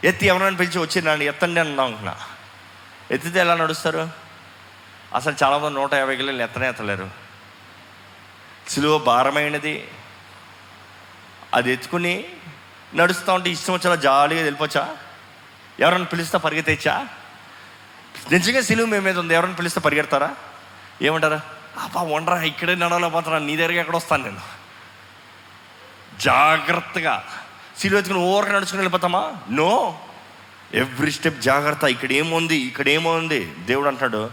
ఎత్తి ఎవరైనా పిలిచి వచ్చి నన్ను ఎత్తండి అందాం అనుకున్నా. ఎత్తితే ఎలా నడుస్తారు? అసలు చాలామంది నూట యాభై కిలోలు ఎత్తనే ఎత్తలేరు. సిలువ భారమైనది. అది ఎత్తుకుని నడుస్తూ ఉంటే ఇష్టం వచ్చేలా జాలీగా వెళ్ళిపోవచ్చా? ఎవరైనా పిలిస్తే పరిగెత్తేచ్చా నిజంగా సిలువ మీ మీద ఉంది ఎవరైనా పిలిస్తే పరిగెడతారా? ఏమంటారా? అబ్బా వండరా ఇక్కడే నడవలేకపోతున్నా నీ దగ్గరికి ఎక్కడ వస్తాను నేను? జాగ్రత్తగా. సిలువ ఎత్తుకుని ఓరకు నడుచుకుని వెళ్ళిపోతామా? నో. ఎవ్రీ స్టెప్ జాగ్రత్త. ఇక్కడ ఏముంది? ఇక్కడ ఏముంది? దేవుడు అంటాడు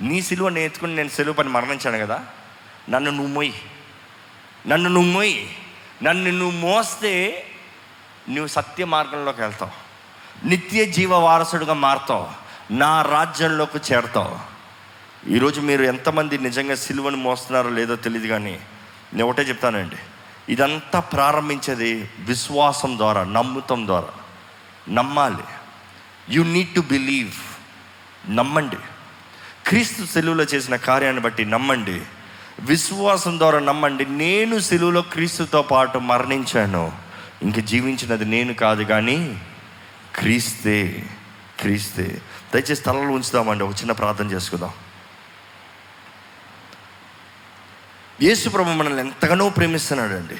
నీ సిలువ నేర్చుకుని ఎత్తుకుని నేను సిలువ పని మరణించాను కదా? నన్ను నువ్వు మొయ్యి నన్ను నువ్వు మొయ్యి నన్ను నువ్వు మోస్తే నువ్వు సత్య మార్గంలోకి వెళ్తావు. నిత్య జీవ వారసుడుగా మారుతావు. నా రాజ్యంలోకి చేరతావు. ఈరోజు మీరు ఎంతమంది నిజంగా సిలువను మోస్తున్నారో లేదో తెలియదు కానీ నేను ఒకటే చెప్తానండి. ఇదంతా ప్రారంభించేది విశ్వాసం ద్వారా నమ్ముతం ద్వారా. నమ్మాలి. యు నీడ్ టు బిలీవ్ నమ్మండి. క్రీస్తు సెలువులో చేసిన కార్యాన్ని బట్టి నమ్మండి. విశ్వాసం ద్వారా నమ్మండి నేను సెలువులో క్రీస్తుతో పాటు మరణించాను. ఇంక జీవించినది నేను కాదు కానీ క్రీస్తే క్రీస్తే. దయచేసి తలలో ఉంచుదామండి ఒక చిన్న ప్రార్థన చేసుకుందాం. యేసుప్రభు మనల్ని ఎంతగానో ప్రేమిస్తున్నాడండి.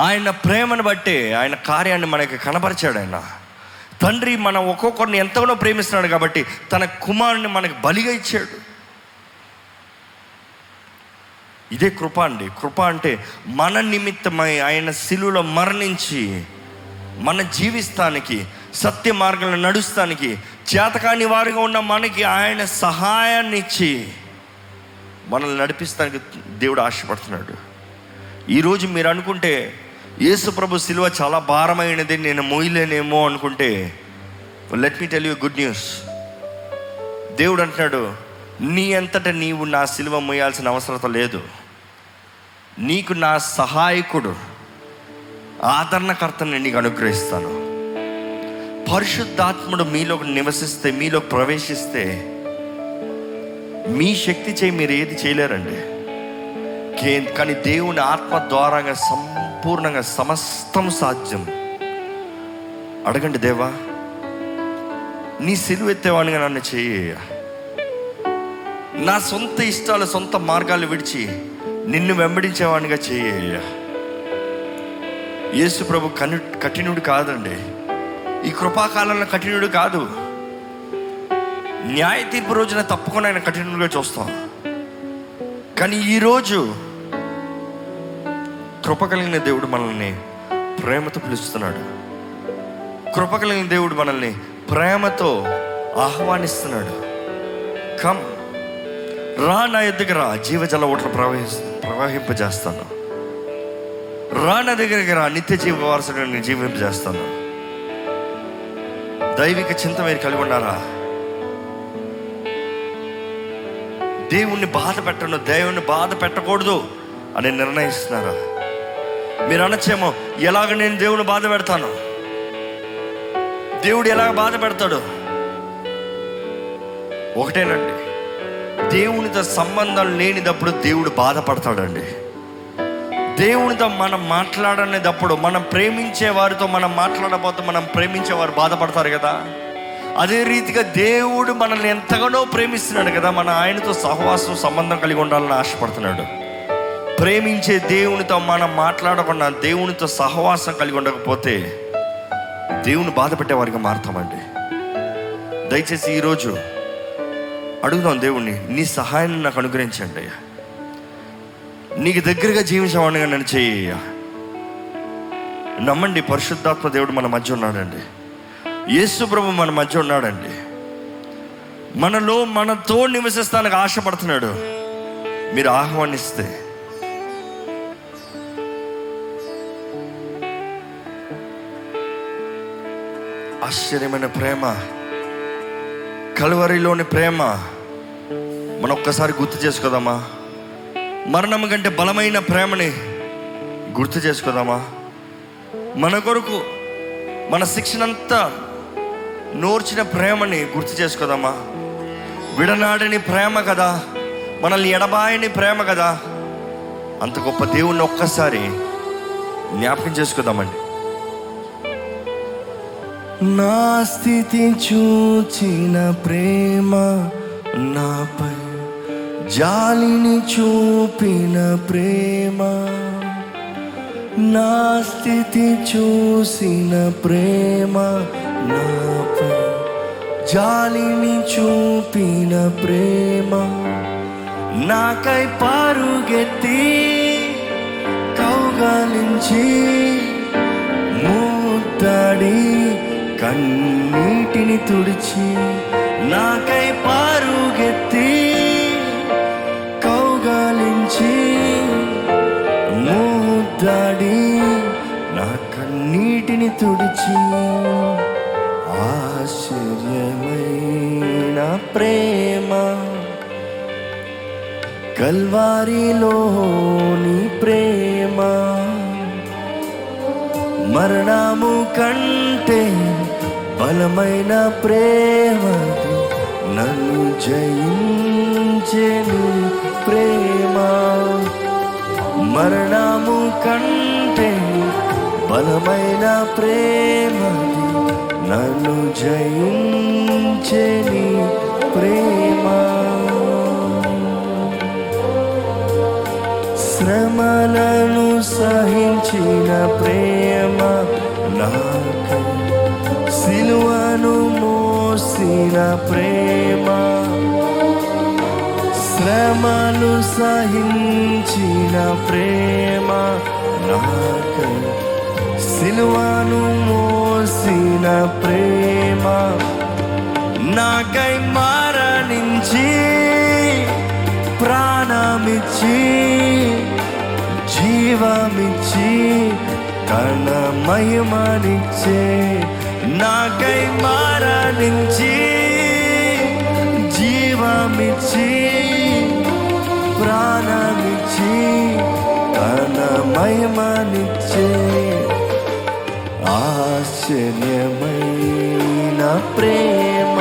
ఆయన ప్రేమను బట్టే ఆయన కార్యాన్ని మనకి కనపరిచాడు ఆయన. తండ్రి మన ఒక్కొక్కరిని ఎంతగానో ప్రేమిస్తున్నాడు కాబట్టి తన కుమారుని మనకు బలిగా ఇచ్చాడు. ఇదే కృప అండి. కృప అంటే మన నిమిత్తమై ఆయన శిలువలో మరణించి మన జీవిస్తానికి సత్య మార్గంలో నడుస్తానికి చేతకాని వారిగా ఉన్న మనకి ఆయన సహాయాన్ని ఇచ్చి మనల్ని నడిపిస్తానికి దేవుడు ఆశపడుతున్నాడు. ఈరోజు మీరు అనుకుంటే యేసుప్రభు శిలువ చాలా భారమైనది నేను మోయలేనేమో అనుకుంటే let me tell you good news దేవుడు అంటున్నాడు నీ అంతట నీవు నా శిలువ మోయాల్సిన అవసరం లేదు. నీకు నా సహాయకుడు ఆదరణకర్తని నీకు అనుగ్రహిస్తాను. పరిశుద్ధాత్ముడు మీలో నివసిస్తే మీలో ప్రవేశిస్తే మీ శక్తి చేయి మీరు ఏది చేయలేరండి. కే- కానీ దేవుని ఆత్మ ద్వారాగా సంపూర్ణంగా సమస్తం సాధ్యం. అడగండి దేవా నీ సిలువెత్తేవాడిగా నన్ను చేయ. నా సొంత ఇష్టాలు సొంత మార్గాలు విడిచి నిన్ను వెంబడించేవాడిగా చేయ యేసు ప్రభు కను కఠినుడు కాదండి. ఈ కృపాకాలంలో కఠినుడు కాదు. న్యాయ తీర్పు రోజున తప్పకుండా ఆయన కఠినుడిగా చూస్తాం. కానీ ఈరోజు కృప కలిగిన దేవుడు మనల్ని ప్రేమతో పిలుస్తున్నాడు. కృప కలిగిన దేవుడు మనల్ని ప్రేమతో ఆహ్వానిస్తున్నాడు. కమ్. రా నా ఎద్దుకు రా. జీవజల ఓట్లు ప్రవహి ప్రవహింపజేస్తాను. రా నా దగ్గరికి రా. నిత్య జీవ వారసుడు నేను జీవింపజేస్తాను. దైవిక చింత మీరు కలిగి ఉన్నారా? దేవుణ్ణి బాధ పెట్టను. దేవుణ్ణి బాధ పెట్టకూడదు అని నిర్ణయిస్తున్నారా? మీరు అనొచ్చేమో ఎలాగ నేను దేవుని బాధ పెడతాను? దేవుడు ఎలాగ బాధ పెడతాడు? ఒకటేనండి. దేవునితో సంబంధం లేనిదప్పుడు దేవుడు బాధపడతాడండి. దేవునితో మనం మాట్లాడనేటప్పుడు మనం ప్రేమించే వారితో మనం మాట్లాడబోతే మనం ప్రేమించే వారు బాధపడతారు కదా. అదే రీతిగా దేవుడు మనల్ని ఎంతగానో ప్రేమిస్తున్నాడు కదా మన ఆయనతో సహవాసం సంబంధం కలిగి ఉండాలని ఆశపడుతున్నాడు. ప్రేమించే దేవునితో మనం మాట్లాడకుండా దేవునితో సహవాసం కలిగి ఉండకపోతే దేవుని బాధ పెట్టేవారిగా మారుతామండి. దయచేసి ఈరోజు అడుగుదాం దేవుణ్ణి నీ సహాయాన్ని నాకు అనుగ్రహించండి అయ్యా. నీకు దగ్గరగా జీవించేవాడిగా నన్ను చేయ నమ్మండి పరిశుద్ధాత్మ దేవుడు మన మధ్య ఉన్నాడండి. యేసు ప్రభు మన మధ్య ఉన్నాడండి. మనలో మనతో నివసిస్తానికి ఆశపడుతున్నాడు. మీరు ఆహ్వానిస్తే. ఆశ్చర్యమైన ప్రేమ. కలువరిలోని ప్రేమ మనం ఒక్కసారి గుర్తు చేసుకోదామా? మరణం కంటే బలమైన ప్రేమని గుర్తు చేసుకోదామా? మన కొరకు మన శిక్షణంతా నోర్చిన ప్రేమని గుర్తు చేసుకోదామా? విడనాడని ప్రేమ కదా మనల్ని ఎడబాయని ప్రేమ కదా. అంత గొప్ప దేవుణ్ణి ఒక్కసారి జ్ఞాపకం చేసుకుందామండి. నా స్థితి చూచిన ప్రేమ నాపై జాలిని చూపిన ప్రేమ. నా స్థితి చూసిన ప్రేమ నాపై జాలిని చూపిన ప్రేమ. నాకై పరుగెత్తి కౌగలించి ముద్దడి కన్నీటిని తుడిచి నాకై పారుగెత్తి కౌగాలించి ముద్దాడి నా కన్నీటిని తుడిచి ఆశ్చర్యమైన ప్రేమ కల్వారిలోని ప్రేమ మరణము కంటే బలమైన ప్రేమ నన్ను జయించెను ప్రేమ. మరణము కంటే బలమైన ప్రేమది నన్ను జయించెని ప్రేమ. శ్రమలను సహించిన మోసిన ప్రేమ శ్రమలు సహించిన ప్రేమ నాకై సిలువను మోసిన ప్రేమ నాకై మరణించి ప్రాణమిచ్చి జీవమిచ్చి తన మహిమనిచ్చే నాకై మరణించి ప్రాణమిచ్చి ప్రాణమిచ్చి తన మహిమనిచ్చే ఆశ్చర్యమైన ప్రేమ.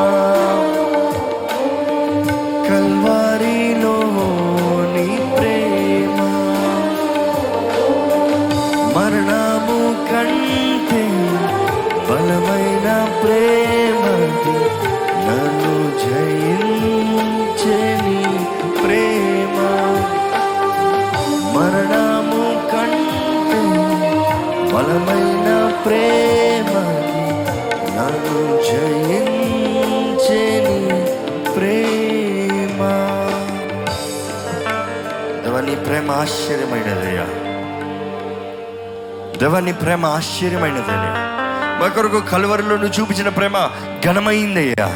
ప్రేమ ఆశ్చర్యమైనదయ్యా దేవా నీ ప్రేమ ఆశ్చర్యమైనదయ్యా మా కొరకు కలువరిలో నువ్వు చూపించిన ప్రేమ ఘనమైందయ్యా.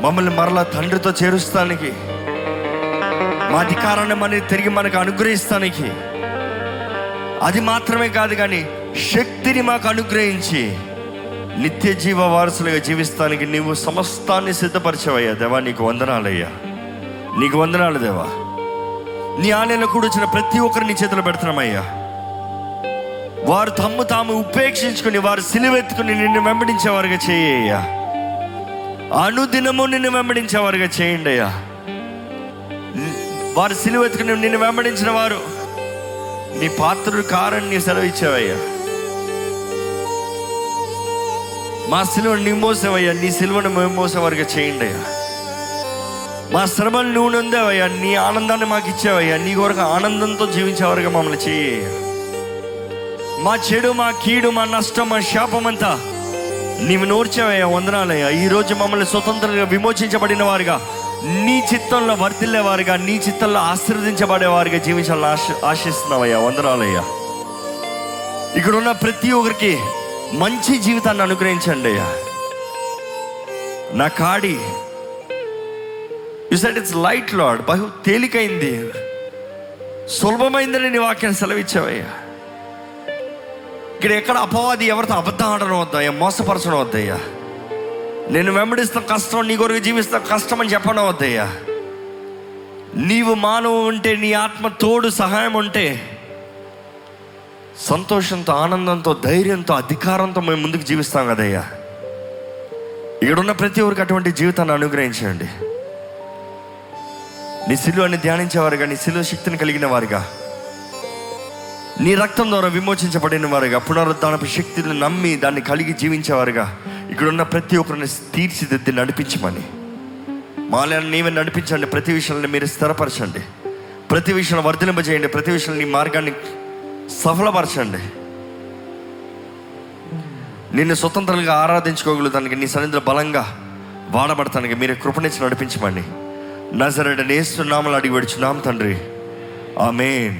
మమ్మల్ని మరలా తండ్రితో చేరుస్తానికి మా అధికారాన్ని మన తిరిగి మనకు అనుగ్రహిస్తానికి అది మాత్రమే కాదు కానీ శక్తిని మాకు అనుగ్రహించి నిత్య జీవ వారసులుగా జీవిస్తానికి నీవు సమస్తాన్ని సిద్ధపరిచవయ్యా. దేవా నీకు వందనాలయ్యా. నీకు వందనాలు దేవా. నీ ఆలయంలో కూడొచ్చిన ప్రతి ఒక్కరిని చేతులు పెడుతున్నామయ్యా. వారు తమ్ము తాము ఉపేక్షించుకుని వారు సిలువెత్తుకుని నిన్ను వెంబడించేవారుగా చేయ్యా అనుదినము నిన్ను వెంబడించేవారుగా చేయండి అయ్యా వారు సిలువెత్తుకుని నిన్ను వెంబడించిన వారు నీ పాత్రుడు కారని నీ సెలవు ఇచ్చావయ్యా మా సిలువ నీ మోసేవయ్యా నీ సిలువను మేము మోసేవారుగా చేయండి అయ్యా మా శ్రమలు నువ్వు నొందావయ్యా నీ ఆనందాన్ని మాకు ఇచ్చావయ్యా నీ కొరకు ఆనందంతో జీవించేవారుగా మమ్మల్ని చేయి మా చెడు మా కీడు మా నష్టం మా శాపం అంతా నీవు నోర్చావయ్యా వందనాలయ్యా. ఈరోజు మమ్మల్ని స్వతంత్రంగా విమోచించబడిన వారుగా నీ చిత్తంలో వర్తిల్లేవారుగా నీ చిత్తంలో ఆశీర్వదించబడేవారుగా జీవించాలని ఆశ ఆశిస్తున్నావయ్యా వందనాలయ్యా. ఇక్కడ ఉన్న ప్రతి ఒక్కరికి మంచి జీవితాన్ని అనుగ్రహించండి అయ్యా. నా కాడి you set it's light load బహు తేలికైంది. సులభమైందని నీ వాక్యాన్ని సెలవిచ్చావయ్యా. ఇక్కడ ఎక్కడ అపవాది ఎవరితో అబద్ధం ఆడడం వద్దయ్యా మోసపరచడం వద్దయ్యా. నేను వెంబడిస్తాం కష్టం నీ కొరకు జీవిస్తాం కష్టం అని చెప్పడం వద్దయ్యా. నీవు మానవు ఉంటే నీ ఆత్మ తోడు సహాయం ఉంటే సంతోషంతో ఆనందంతో ధైర్యంతో అధికారంతో మేము ముందుకు జీవిస్తాం కదయ్యా. ఇక్కడున్న ప్రతి ఒక్కరికి అటువంటి జీవితాన్ని అనుగ్రహించండి. నీ సిలువని ధ్యానించేవారుగా నీ సిలువ శక్తిని కలిగిన వారుగా. నీ రక్తం ద్వారా విమోచించబడిన వారుగా పునరుద్ధానపు శక్తిని నమ్మి దాన్ని కలిగి జీవించేవారుగా. ఇక్కడున్న ప్రతి ఒక్కరిని తీర్చిదిద్ది నడిపించమని. మాలను నీవే నడిపించండి ప్రతి విషయాన్ని మీరు స్థిరపరచండి. ప్రతి విషయం వర్ధలింపజేయండి ప్రతి విషయంలో నీ మార్గాన్ని సఫలపరచండి. నిన్ను స్వతంత్రంగా ఆరాధించుకోగలుగుతానికి నీ సన్నిధిలో బలంగా వాడబడతానికి మీరు కృపణించి నడిపించమండి నజరడ నేస్తున్నామలు అడిగి పెడుచున్నాం తండ్రి. ఆమెన్.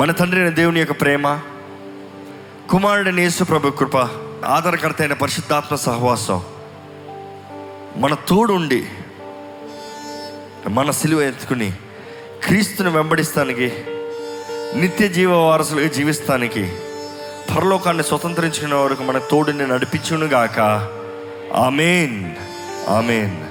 మన తండ్రి అయిన దేవుని యొక్క ప్రేమ కుమారుడు నేసు ప్రభు కృప ఆధారకర్త అయిన పరిశుద్ధాత్మ సహవాసం మన తోడుండి మన సిలువ ఎత్తుకుని క్రీస్తుని వెంబడిస్తానికి నిత్య జీవ వారసులుగా జీవిస్తానికి పరలోకాన్ని స్వతంత్రించుకునే వరకు మన తోడుని నడిపించునుగాక. ఆమెన్. ఆమెన్.